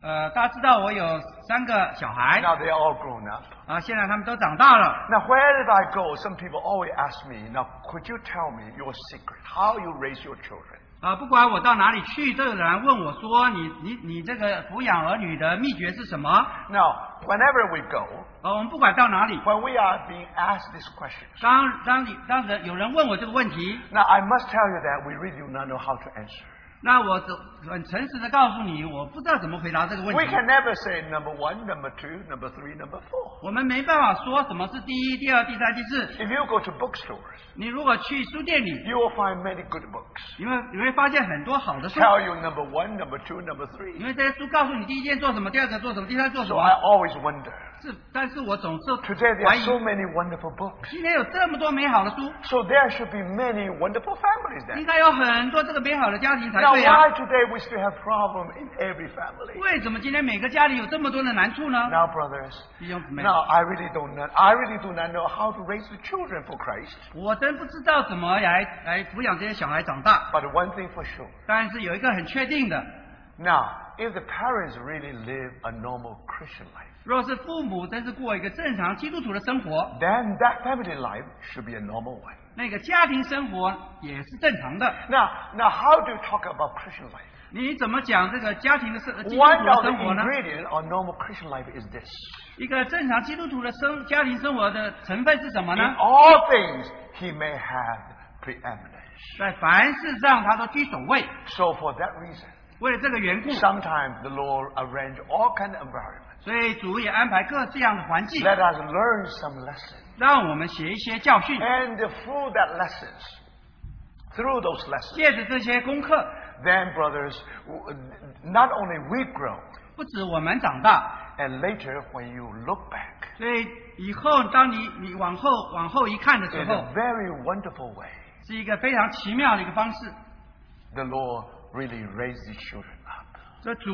呃，大家知道我有三个小孩 Now they're all grown up. 啊，现在他们都长大了。Now, where did I go? Some people always ask me, now, could you tell me your secret, how you raise your children? 啊，不管我到哪里去，都有人问我说：“你你你这个抚养儿女的秘诀是什么 Now, whenever we go,？” 啊，我们不管到哪里，when we are being asked these questions, 当当你当人有人问我这个问题，now I must tell you that we really do not know how to answer. 那我只很诚实的告诉你，我不知道怎么回答这个问题 We。can never say number one, number two, number three, number four. 我们没办法说什么是第一、第二、第三、第四。If you go to bookstores, 你如果去书店里，you will find many good books. 你会你会发现很多好的书，Tell you number one, number two, number three. 因为这些书告诉你第一件做什么，第二个做什么，第三做什 So I。always wonder. 是，但是我总是 Today there 怀 are 疑 so，many wonderful books. 今天有这么多美好的书， So there should be many wonderful families 应 then. 该有很多这个美好的家庭才 Now 对啊。 why today we still have problem in every family? 为什么今天每个家里有这么多的难处呢？ Now brothers, 弟兄姊妹， now I really don't know, I really do not know how to raise the children for Christ. 我真不知道怎么来来抚养这些小孩长大。 But one thing for sure. 但是有一个很确定的， Now, if the parents really live a normal Christian life, 若是父母真是过一个正常基督徒的生活， then that family life should be a normal one. 那个家庭生活也是正常的。 Now, now how do you talk about Christian life? 你怎么讲这个家庭的生基督徒 One 的 of the 生活呢？ ingredient of normal Christian life is this. 一个正常基督徒的生家庭生活的成分是什么 In 呢？ all things, he may have preeminence. 在凡事上他都居首位。 So for that reason, 为了这个缘故， sometimes the Lord arrange all kind of environments. 所以主也安排各这样的环境，Let us learn some lessons. 让我们学一些教训。And through that lessons, through those lessons, 借着这些功课，then brothers, not only we grow, 不止我们长大，and later when you look back 所以以后当你你往后往后一看的时 in 候 a，very wonderful way, 是一个非常奇妙的一个方式。the Lord really raised these children up. 这主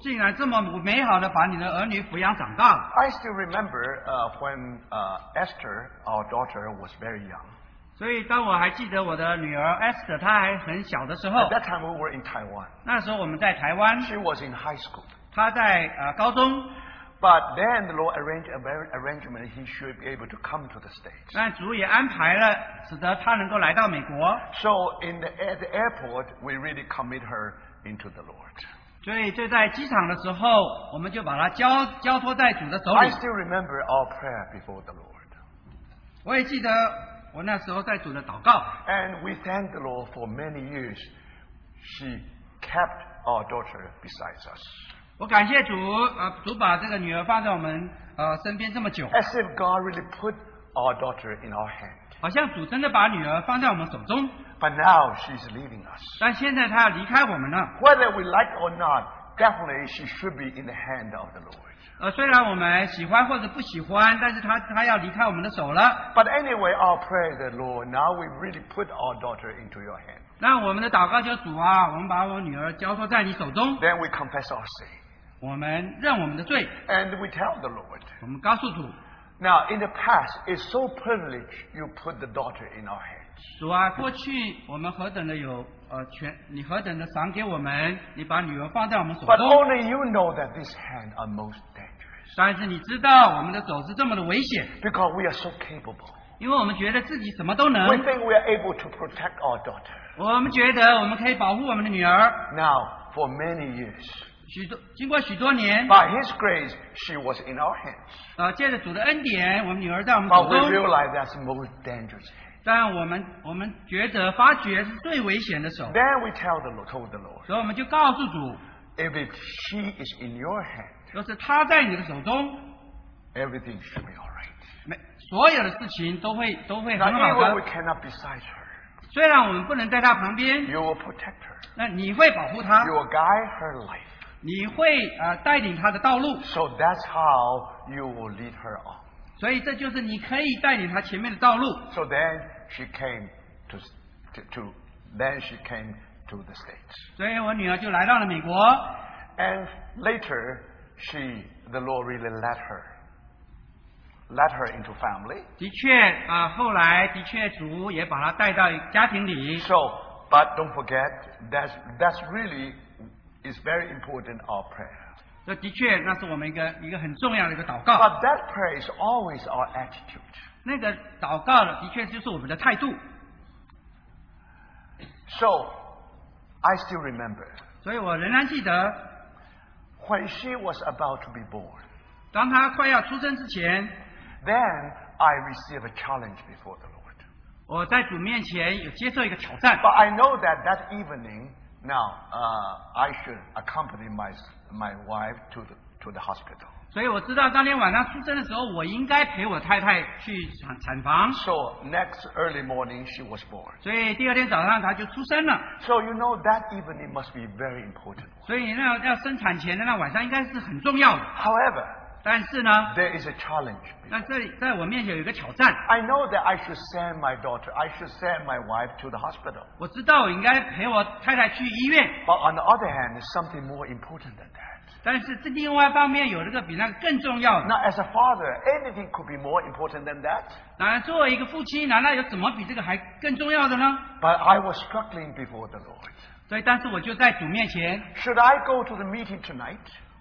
竟然这么美好的把你的儿女抚养长大了。 I still remember uh, when uh, Esther, our daughter, was very young. 所以当我还记得我的女儿 Esther，她还很小的时候 At，that time, we were in Taiwan. 那时候我们在台湾， She was in high school. 她在呃高中， But then the Lord arranged a very arrangement he should be able to come to the States. 那主也安排了，使得她能够来到美国。 So in the, at the airport, we really commit her into the Lord. 所以就在机场的时候，我们就把它交交托在主的手里 I 里。still remember our prayer before the Lord. 我也记得我那时候在主的祷告，And we thank the Lord for many years. She kept our daughter besides us. 我感谢主，呃，主把这个女儿放在我们呃身边这么久，As if God really put our daughter in our hand. 好像主真的把女儿放在我们手中，But now she's leaving us. 但现在她要离开我们了。 Whether we like or not, definitely she should be in the hand of the Lord. 呃，虽然我们喜欢或者不喜欢，但是他他要离开我们的手了。 But anyway, our prayer that Lord, now we really put our daughter into your hand. 那我们的祷告就主啊，我们把我女儿交托在你手中， Then we confess our sin. 我们认我们的罪， And we tell the Lord. 我们告诉主， Now, in the past, it's so privileged you put the daughter in our hands. 主啊，过去我们何等的有呃权，你何等的赏给我们，你把女儿放在我们手 But，only you know that these hands are most dangerous. 但是你知道我们的手是这么的危险，Because we are so capable. 因为我们觉得自己什么都能 We，think we are able to protect our daughter. 我们觉得我们可以保护我们的女儿。Now, for many years, 许多经过许多年，by His grace, she was in our hands. 呃，借着主的恩典，我们女儿在我们手 But we 中，realize that's most dangerous. 但我们我们觉得发觉是最危险的手，Then we tell the Lord, told the Lord, 所以我们就告诉主，if it, she is in your hand, 就是她在你的手中，everything should be all right. 没所有的事情都会都会很好 even we。cannot beside her, 虽然我们不能在她旁边，you will protect her. 那你会保护她 You，will guide her life. 你会呃带领她的道路，So that's how you will lead her on. 所以这就是你可以带领她前面的道路。 So then she came to, to, to then she came to the States. 所以我女儿就来到了美国， And later, she, the Lord really led her, led her into family. 的确啊、后来的确主也把她带到家庭里。 So, but don't forget, that's, that's really is very important, our prayer. 这的确，那是我们一个一个很重要的一个祷告。But that prayer is always our attitude. 那个祷告的的确就是我们的态度。So, I still remember 所以我仍然记得，when she was about to be born, 当她快要出生之前，then I received a challenge before the Lord. 我在主面前有接受一个挑战。But I know that that evening, now, uh, I should accompany my, my wife to the, to the hospital. 所以我知道当天晚上出生的时候，我应该陪我太太去产产房。So, next early morning, she was born. 所以第二天早上她就出生了。So, you know, that evening must be very important. 所以那要生产前的那晚上应该是很重要的。However, 但是呢， there is a challenge. 那这里在我面前有一个挑战。 I know that I should send my daughter, I should send my wife to the hospital. 我知道我应该陪我太太去医院， But on the other hand, there's something more important than that. 但是这另外一方面有这个比那个更重要的。 Now, as a father, anything could be more important than that. 当然，作为一个父亲，难道有什么比这个还更重要的呢？ But I was struggling before the Lord. 所以，但是我就在主面前， Should I go to the meeting tonight?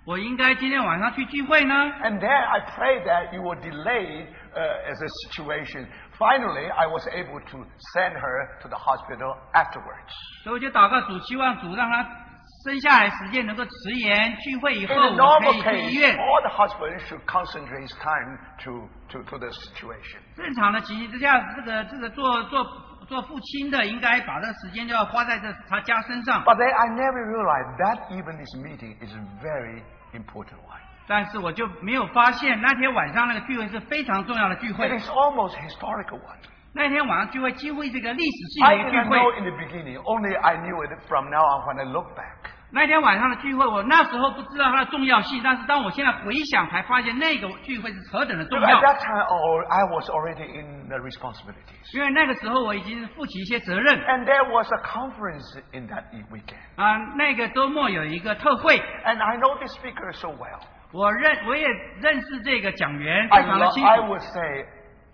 我应该今天晚上去聚会呢？And then I pray that you will delay uh, as a situation. Finally, I was able to send her to the hospital afterwards. 所以我就祷告主，希望主让他生下来时间能够迟延，聚会以 In 后可 normal 以去 case, 医院。all the husband should concentrate his time to, to, to the situation. 正常的情形之下，这个这个做做做父亲的应该把这个时间就要花在这他家身上。But then I never realized that even this meeting is very important one. 但是我就没有发现那天晚上那个聚会是非常重要的聚 It 会。 is almost historical one. 那天晚上聚会几乎是一个历史性的 I 一个聚 didn't 会。 know in the beginning, only I knew it from now on when I look back. 那天晚上的聚会，我那时候不知道它的重要性，但是当我现在回想，才发现那个聚会是何等的重要 at。that time, oh, I was already in the responsibilities. 因为那个时候我已经负起一些责任 And there was a conference in that e- weekend. 啊。那个周末有一个特会，And I know this speaker so well. 我认我也认识这个讲员 I, 非常的 lo- 清 I 楚，would say,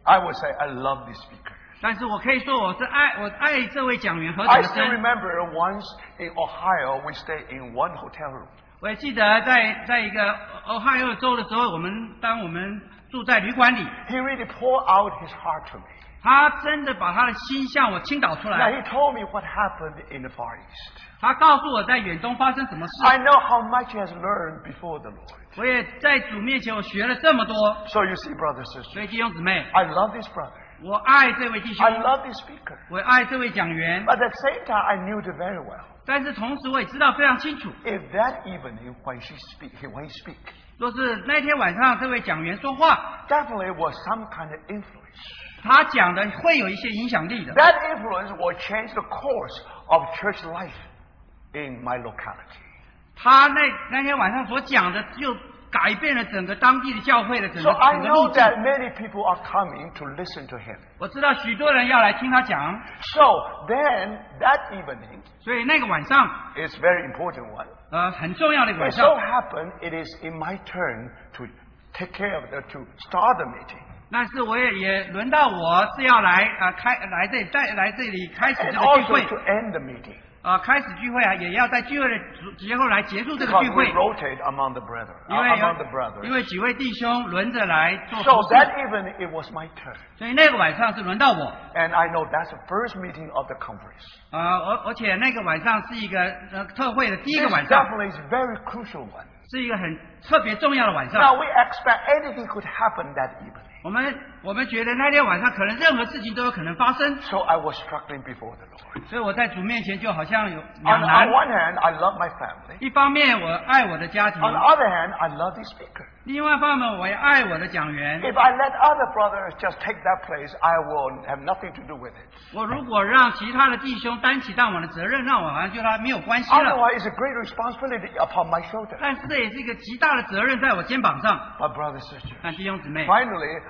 I would say I love this speaker. 但是我可以说我是爱我爱这位讲员何等 I 的 still 深。 remember once in Ohio, we stayed in one hotel room. 我也记得在在一个俄亥俄州的时候，我们当我们住在旅馆里， He really poured out his heart to me. 他真的把他的心向我倾倒出 Now, 来。 he told me what happened in the Far East. 他告诉我在远东发生什么事， I know how much he has learned before the Lord. 我也在主面前我学了这么多。 So you see, brothers and 所 sisters, 以弟兄姊妹， I love this brother. 我爱这位弟兄 I，love this speaker. 我爱这位讲员， But at the same time, I knew it very well. 但是同时我也知道非常清楚， If that evening when she speak, when he speak, 若是那天晚上这位讲员说话， definitely was some kind of influence. 他讲的会有一些影响力的。 That influence will change the course of church life in my locality. 他那那天晚上所讲的，就 改变了整个当地的教会的整 So 个 I 整个 know 路径。 that many people are coming to listen to him. 我知道许多人要来听他讲， So then that evening所以那个晚上， is very important one. 呃，很重要的一个晚 It 上 so。happened it is in my turn to take care of the to start the meeting. 但是我也也轮到我是要来啊、呃开来这里带来这里开始 And 这个聚 also 会 to end the meeting. 啊、开始聚会啊，也要在聚会的节后来结束这个聚会，rotate among the brethren, 因为 among the brothers. 为几位弟兄轮着来做 So that evening it was my turn. 所以那个晚上是轮到我 And I know that's the first meeting of the conference. 啊，而、而且那个晚上是一个呃特会的第一个晚上，definitely is very crucial one. 是一个很特别重要的晚 Now 上。we expect anything could happen that evening. 我们我们觉得那天晚上可能任何事情都有可能发生，So I was struggling before the Lord. 所以我在主面前就好像有 On, 两难 on。one hand, I love my family. 一方面我爱我的家庭，On the other hand, I love the speaker. 另外一方面我也爱我的讲员。If I let other brothers just take that place, I will have nothing to do with it. 我如果让其他的弟兄担起当我的责任，那我好像就他没有关系了。Otherwise, it's a great responsibility upon my shoulder. 但是这也是一个极大的责任在我肩膀上。But brothers and sisters, 那弟兄姊妹，finally,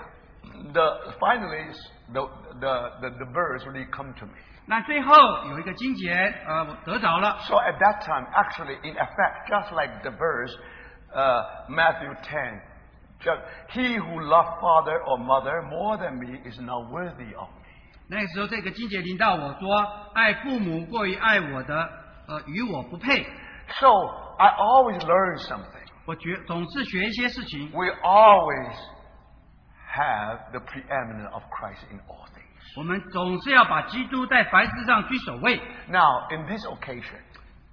the finally the the the, the verse really come to me. 那最后有一个经节，呃，我得着了。 So at that time, actually, in effect, just like the verse, uh, Matthew 10, just, he who loved father or mother more than me is not worthy of me. 那个时候，这个经节临到我说：“爱父母过于爱我的，呃，与我不配。 So I always learn something. ”我觉总是学一些事情， We always have the preeminence of Christ in all things. 我们总是要把基督在凡事上居首位。 Now, in this occasion,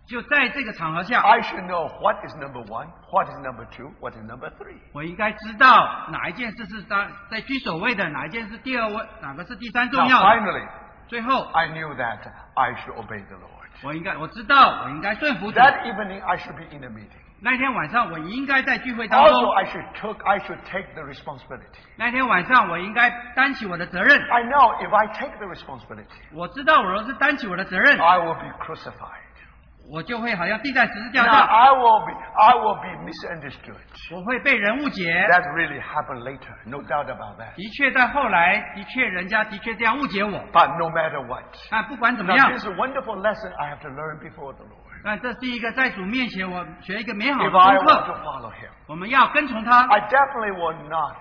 就在这个场合下， I should know what is number one, what is number two, what is number three. 我应该知道哪一件事是当在居首位的，哪一件是第二位，哪个是第三重 Now, 要的。 finally, 最后， I knew that I should obey the Lord. 我应该我知道我应该顺服主。 That evening, I should be in the meeting. 那天晚上我应该在聚会当中 Also,，I should took, I should take the responsibility. 那天晚上我应该担起我的责任。 I know if I take the responsibility, 我知道我若是担起我的责任， I will be crucified. 我就会好像钉在十字架 Now, 上， I will be, I will be misunderstood. 我会被人误解。 That really happened later, no doubt about that. 的确，在后来，的确人家的确这样误解我。 But no matter what, 但不管怎么 now 样 this，is a wonderful lesson I have to learn before the Lord. 但这是一个在主面前我学一个美好的 If I 功 to 课，follow Him, 我们要跟从他。I definitely will not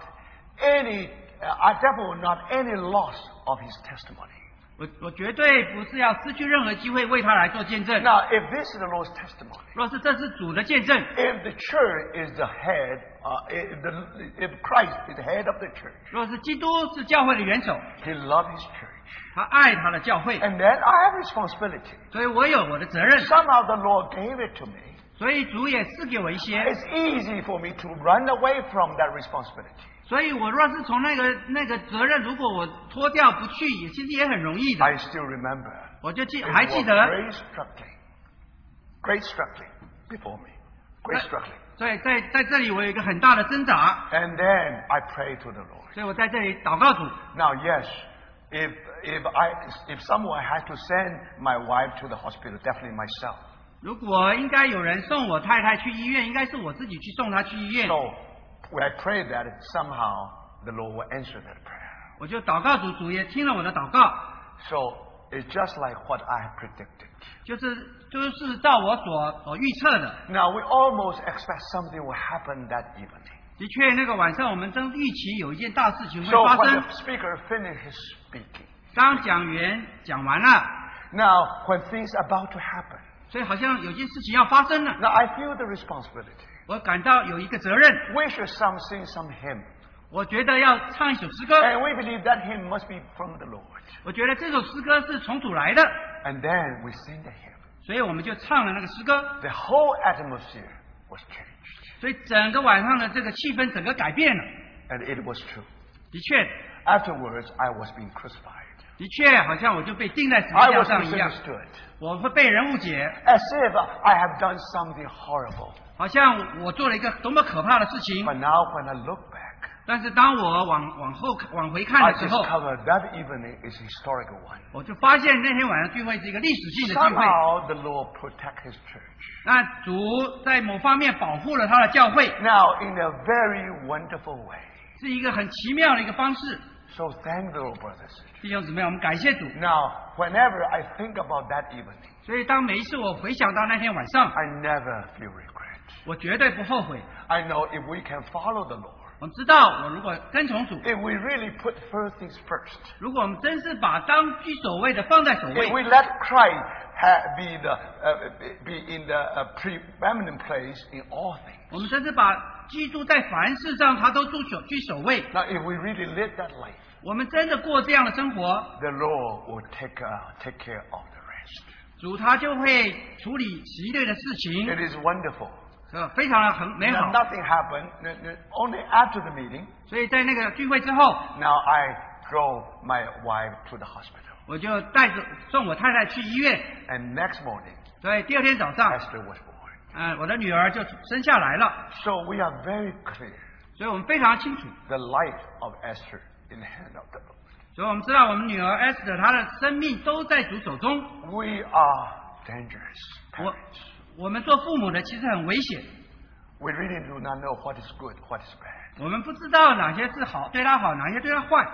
any, uh, I definitely will not any loss of His testimony. 我我绝对不是要失去任何机会为他来做见证。Now, if this is the Lord's testimony, 若是这是主的见证，if the church is the head, uh, if, the, if Christ is the head of the church, 若是基督是教会的元首，He loves His church. 他爱他的教会， And then I have responsibility. 所以我有我的责任。 Somehow the Lord gave it to me. 所以主也赐给我一些， It's easy for me to run away from that responsibility. 所以我若是从那个那个责任，如果我脱掉不去，也其实也很容易的。 I still remember. 我就记 It 还记 was 得， great struggling. Great struggling before me. Great struggling. 所以在在这里我有一个很大的挣扎， And then I pray to the Lord. 所以我在这里祷告主。 Now, yes, if, if, I, if someone had to send my wife to the hospital, definitely myself. 如果应该有人送我太太去医院，应该是我自己去送她去医院。 So when I pray that, somehow the Lord will answer that prayer. 我就祷告主，主也听了我的祷告， So it's just like what I have predicted. 就是就是照我所所预测的。 Now, we almost expect something will happen that evening. 的确，那个晚上我们正预期有一件大事情会发生 speaker finished speaking, 当讲员讲完了，now when things about to happen, 所以好像有件事情要发生了，now I feel the responsibility. 我感到有一个责任，We should some sing some hymn. 我觉得要唱一首诗歌，And we believe that hymn must be from the Lord. 我觉得这首诗歌是从主来的，And then we sing the hymn. 所以我们就唱了那个诗歌，The whole atmosphere was changed. 所以整个晚上的这个气氛整个改变了。And it was true. 的确，Afterwards, I was being crucified. 的确，好像我就被钉在十字架上一样.我会被人误解，As if I have done something horrible. 好像我做了一个多么可怕的事情。But now when I look 但是当我往往后看往回看 I 的时候， discovered that evening is a historical one. 我就发现那天晚上聚会是一个历史性的聚会。 Somehow the Lord protect His church. 那主在某方面保护了他的教会， Now, in a very wonderful way. 是一个很奇妙的一个方式。 So thank the Lord, brothers and sisters. 弟兄姊妹，我们感谢主。 Now, whenever I think about that evening, 所以当每一次我回想到那天晚上， I never feel regret. 我绝对不后悔。 I know if we can follow the Lord, 我们知道，我如果跟从主，if we really put first things first, 如果我们真是把当居首位的放在首 if 位，we let Christ ha- be the uh, be in the uh, preeminent place in all things. 我们真是把基督在凡事上他都居首居首位。Now, if we really live that life, 我们真的过这样的生活，the Lord will take uh, take care of the rest. 主他就会处理其余的事情，It is wonderful. 呃，非常的很美 Now, 好。 nothing happened. n- n- Only after the meeting, 所以在那个聚会之后， now I drove my wife to the hospital. 我就带着送我太太去医院。 And next morning, 所以第二天早上， Esther was born. 嗯、我的女儿就生下来了。 So we are very clear 所以我们非常清楚， the life of Esther in the hand of the Lord. 所以我们知道我们女儿 Esther 她的生命都在主手中。 We are dangerous 我 parents. 我们做父母的其实很危险， We really do not know what is good, what is bad. 我们不知道哪些是好对她好，哪些对她坏。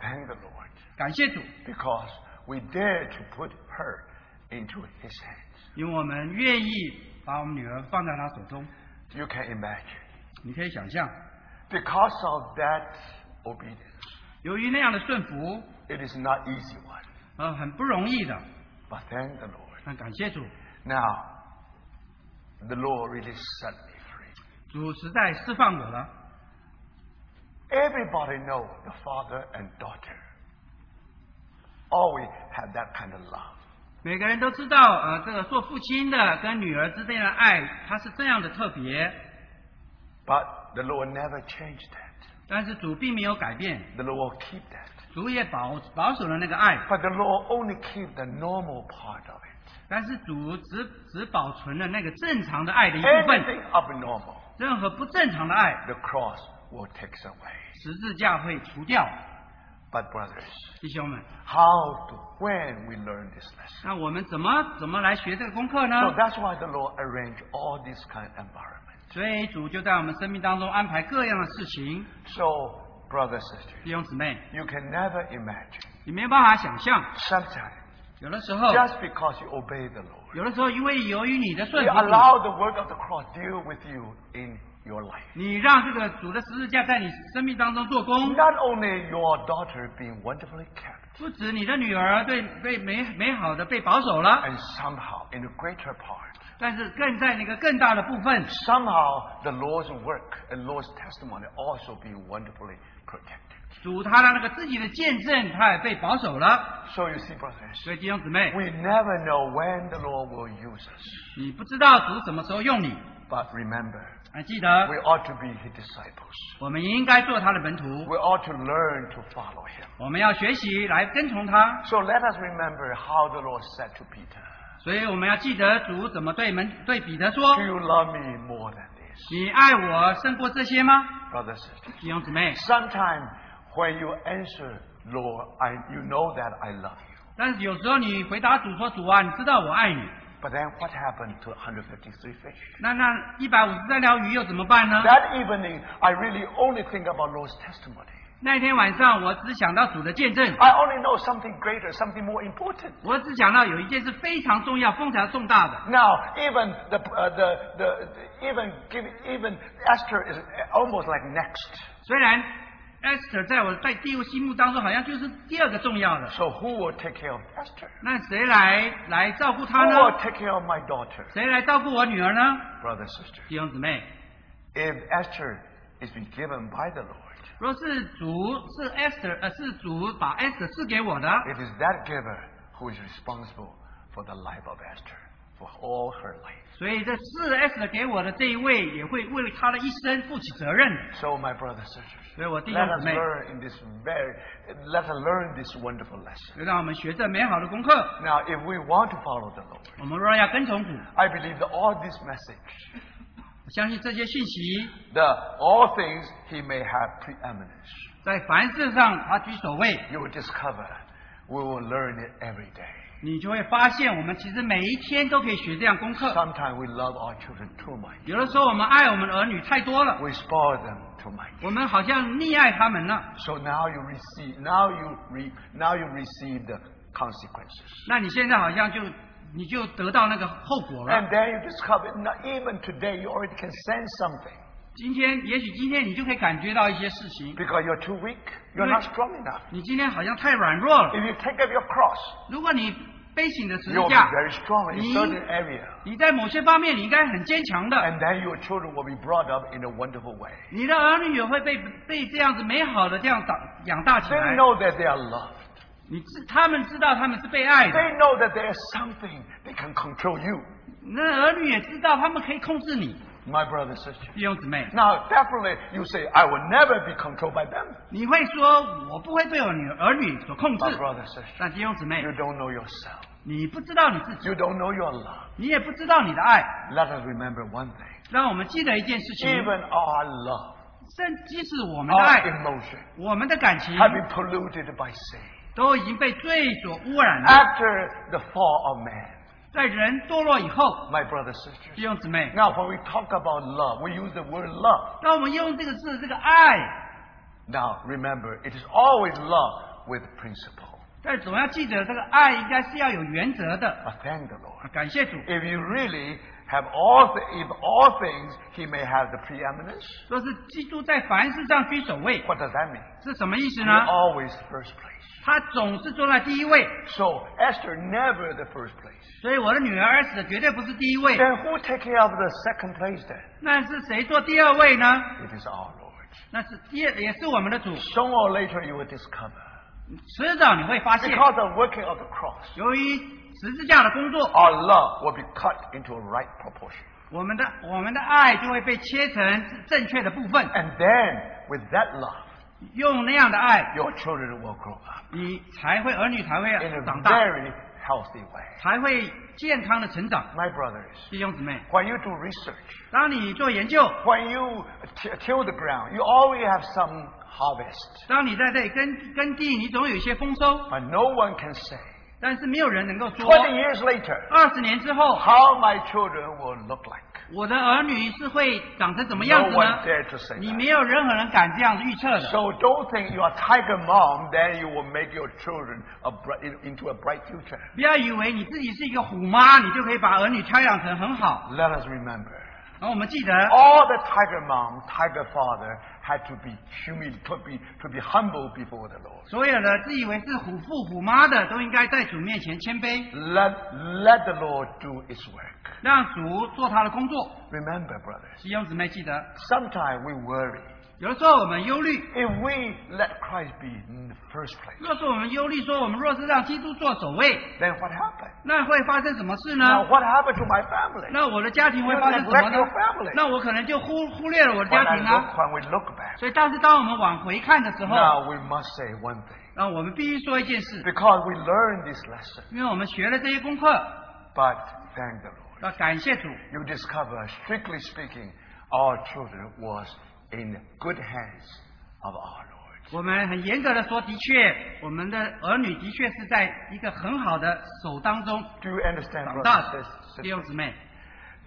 Thank the Lord 感谢主， because we dare to put her into His hands. 因为我们愿意把我们女儿放在她手中。 You can imagine. 你可以想象， Because of that obedience, 由于那样的顺服， it is not easy one. 呃，很不容易的。 But thank the Lord. 那感谢主， Now, the Lord really set me free. 主实在释放我了。 Everybody know the father and daughter always have that kind of love. 每个人都知道，呃，这个做父亲的跟女儿之间的爱，它是这样的特别。 But the Lord never changed that. 但是主并没有改变， The Lord will keep that. 主也保保守了那个爱， But the Lord only keep the normal part of it. 但是主只只保存了那个正常的爱的一部分，Anything abnormal, 任何不正常的爱，the cross will take away. 十字架会除掉。But brothers, 弟兄们，how to, when we learn this lesson? 那我们怎么怎么来学这个功课呢 So？that's why the Lord arranged all this kind of environment. 所以主就在我们生命当中安排各样的事情。So, brothers, sisters, 弟兄姊妹，you can never imagine. 你没有办法想象，Sometimes, 有的时候， just because you obey the Lord, 有的时候因为由于你的顺 you 服主， allow the work of the cross deal with you in your life. 你让这个主的十字架在你生命当中做工， Not only your daughter being wonderfully kept, 不止你的女儿对被美美好的被保守了， and somehow, in a greater part, 但是更在那个更大的部分， somehow the Lord's work and Lord's testimony also being wonderfully protected. 主他的那个自己的见证，他也被保守了。So you see, brothers, 所以弟兄姊妹，we never know when the Lord will use us. 你不知道主什么时候用你，But remember, 还记得 we ought to be His disciples. 我们应该做他的门徒，We ought to learn to follow Him. 我们要学习来跟从他。So let us remember how the Lord said to Peter, 所以我们要记得主怎么对门对彼得说 Do you love me more than this?：“ 你爱我胜过这些吗 Brothers and sisters,？” 弟兄姊妹，sometimes when you answer, Lord, I, you know that I love you. 但是有时候你回答主说：“主啊，你知道我爱你。 But then what happened to 153 fish? ”那那一百五十三条鱼又怎么办呢？ That evening, I really only think about Lord's testimony. 那一天晚上，我只想到主的见证， I only know something greater, something more important. 我只想到有一件事非常重要、非常重大的。 Now, even the, uh, the, the, the even give, even Esther is almost like next. 虽然 Esther 在我在第五心目当中好像就是第二个重要的，So who will take care of Esther? 那谁来来照顾她呢 Who will？take care of my daughter? 谁来照顾我女儿呢？Brothers, sisters. 弟兄姊妹，If Esther is been given by the Lord, 若是主是 Esther，呃，是主把 Esther 赐给我的，it is that giver who is responsible for the life of Esther, for all her life. 所以这赐 Esther 给我的这一位也会为她的一生负起责任的。 So, my brothers, sisters, 所以我弟兄 let us 姊妹， learn in this very, let us learn this wonderful lesson. 就让我们学这美好的功课。 Now, if we want to follow the Lord, 我们若要跟从主， I believe that all this message 我相信这些信息 The all things he may have preeminence. 在凡事上他居首位， You will discover we will learn it every day. 你就会发现我们其实每一天都可以学这样功课。Sometimes we love our children too much. 有的时候我们爱我们的儿女太多了，We spoil them too much. 我们好像溺爱他们了。So now you receive now you re, now you receive the consequences. 那你现在好像就你就得到那个后果了。And then you discover even today you already can sense something. 今天也许今天你就可以感觉到一些事情，Because you're too weak. You're not strong enough. 你今天好像太软弱了。If you take up your cross, 如果你背起你的十字 be 架，very strong in 你.你在某些方面你应该很坚强的，And then your children will be brought up in a wonderful way. 你的儿女也会被被这样子美好的这样长养大起来 They。know that they are loved. 你知他们知道他们是被爱的，They know that there is something they can control you. 那儿女也知道他们可以控制你，My brother, sister. 弟兄姊妹。 Now, definitely, you say, I will never be controlled by them. 你会说我不会被我女儿女所控制 My，brother, sister. 但弟兄姊妹 You，don't know yourself. 你不知道你自己， You don't know your love. 你也不知道你的爱。 Let us remember one thing. 让我们记得一件事情， Even our love, 甚即使我们的爱 our，emotion, 我们的感情 have been polluted by sin. 都已经被罪所污染了。 After the fall of man, 在人堕落以后， my brother, sisters. 弟兄姊妹， Now, when we talk about love, we use the word love. 当我们用这个字，这个爱， Now, remember, it is always love with principle. 但总要记得，这个爱应该是要有原则的。 I thank the Lord. 感谢主。 If you really have all, th- if all things, He may have the preeminence. 说是基督在凡事上居首位， What does that mean? 是什么意思 He's 呢？ always first place. 他总是坐在第一位， So Esther never the first place. 所以我的女儿死的绝对不是第一位。 Then who take care of the second place then? 那是谁做第二位呢？ It is our Lord. 那是第二，也是我们的主。 Sooner or later you will discover. 迟早你会发现， Because of working of the cross, 由于 十字架的工作，our love will be cut into a right proportion. 我们的我们的爱就会被切成正确的部分。And then with that love, 用那样的爱，your children will grow up 你才会儿女才会 in a 长大，very healthy way. 才会健康的成长。My brothers, 弟兄姊妹，when you do research, 当你做研究，when you till the ground, you always have some harvest. 当你在这里耕耕地，你总有一些丰收，But no one can say, 但是没有人能够说，Twenty years later, 二十年之后，how my children will look like. 我的儿女是会长成怎么 No 样子 one 呢？dare to say 你没有任何人敢这样子预测的。So don't think you are tiger mom, then you will make your children a bright, into a bright future. 不要以为你自己是一个虎妈，你就可以把儿女教养成很好。Let us remember, 然后我们记得，all the tiger mom, tiger father had to be humil- to be to be humble before the Lord. 所有的自以为是虎父虎妈的，都应该在主面前谦卑， Let let the Lord do His work. 让主做他的工作。 Remember, brothers, 弟兄姊妹记得， sometimes we worry. 有的时候我们忧虑， If we let Christ be in the first place, 若是我们忧虑说我们若是让基督做首位， then what happened? 那会发生什么事 Now, 呢？ what happened to my family? 那我的家庭会 You 发生什么 neglect 呢 your family.？那我可能就忽忽略了我的 When 家 I 庭 look, 啊。 when we look back, 所以，但是当我们往回看的时候， now we must say one thing. 那我们必须说一件事， Because we learned this lesson. 因为我们学了这些功课， But thank the Lord. 要感谢主。 You discover, strictly speaking, our children was in good hands of our Lord. 我们很严格的说，的确，我们的儿女的确是在一个很好的手当中 Do you understand, 长 brothers 大 and 的， sisters? 弟兄姊妹。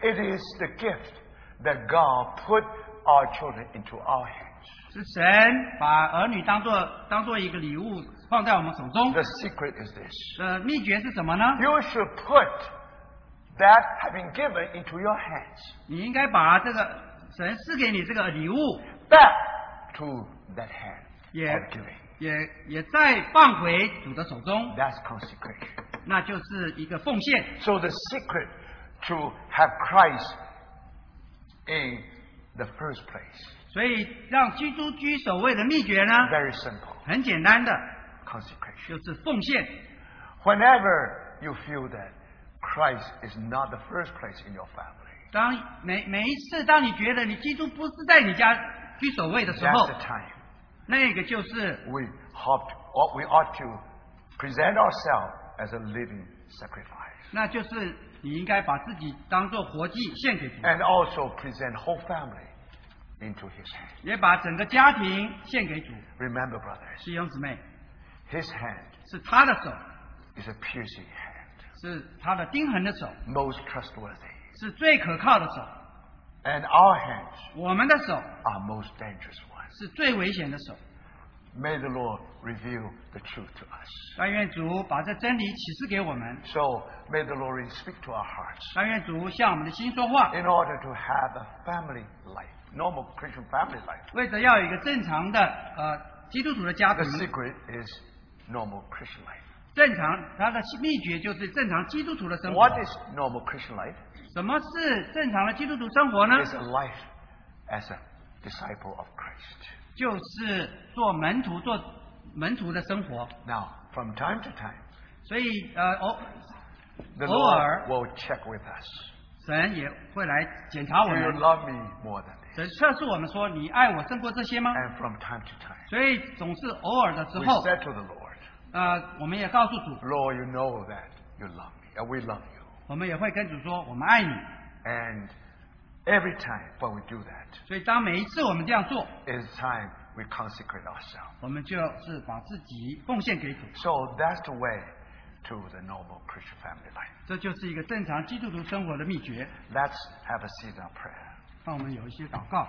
It is the gift that God put our children into our hands. 是神把儿女当做当做一个礼物放在我们手中。 The secret is this. 呃，秘诀是什么呢？ You should put that having given into your hands 你应该把这个 神赐给你这个礼物， back to that hand Yeah. of giving. 也也再放回主的手中， That's consecration. 那就是一个奉献。 So the secret to have Christ in the first place, 所以让基督居首位的秘诀呢， very simple, 很简单的， consecration. 就是奉献。 Whenever you feel that Christ is not the first place in your family, 当每每一次，当你觉得你基督不是在你家居首位的时候那个就是 we to, ought- we ought to present ourselves as a living sacrifice. 那就是你应该把自己当做活祭献给主，and also present whole family into His hand. 也把整个家庭献给主。Remember, brothers, 弟兄姊妹，His hand 是他的手，is a piercing hand, 是他的钉痕的手，most trustworthy. 是最可靠的手。 And our hands 我们的手 are most dangerous ones. 是最危险的手。 May the Lord reveal the truth to us. 但愿主把这真理启示给我们， So may the Lord speak to our hearts 但愿主向我们的心说话， in order to have a family life, normal Christian family life. 为着要有一个正常的呃基督徒的家 The 庭， secret is normal Christian life. 正常它的秘诀就是正常基督徒的生活。What is normal Christian life? 什么是正常的基督徒生活呢？It's a life as a disciple of Christ. 就是做门徒做门徒的生活。Now, from time to time, 所以呃偶 the Or- Lord will check with us. 神也会来检查我 Do you 们，love me more than this? 神测试我们说你爱我胜过这些吗？And from time to time, 所以总是偶尔的时候，呃，我们也告诉主，Lord, you know that you love me, and we love you. 我们也会跟主说我们爱你。And every time when we do that, 所以当每一次我们这样做，it's time we consecrate ourselves. 我们就是把自己奉献给主，So that's the way to the normal Christian family life. 这就是一个正常基督徒生活的秘诀。Let's have a of prayer. 让我们有一些祷告。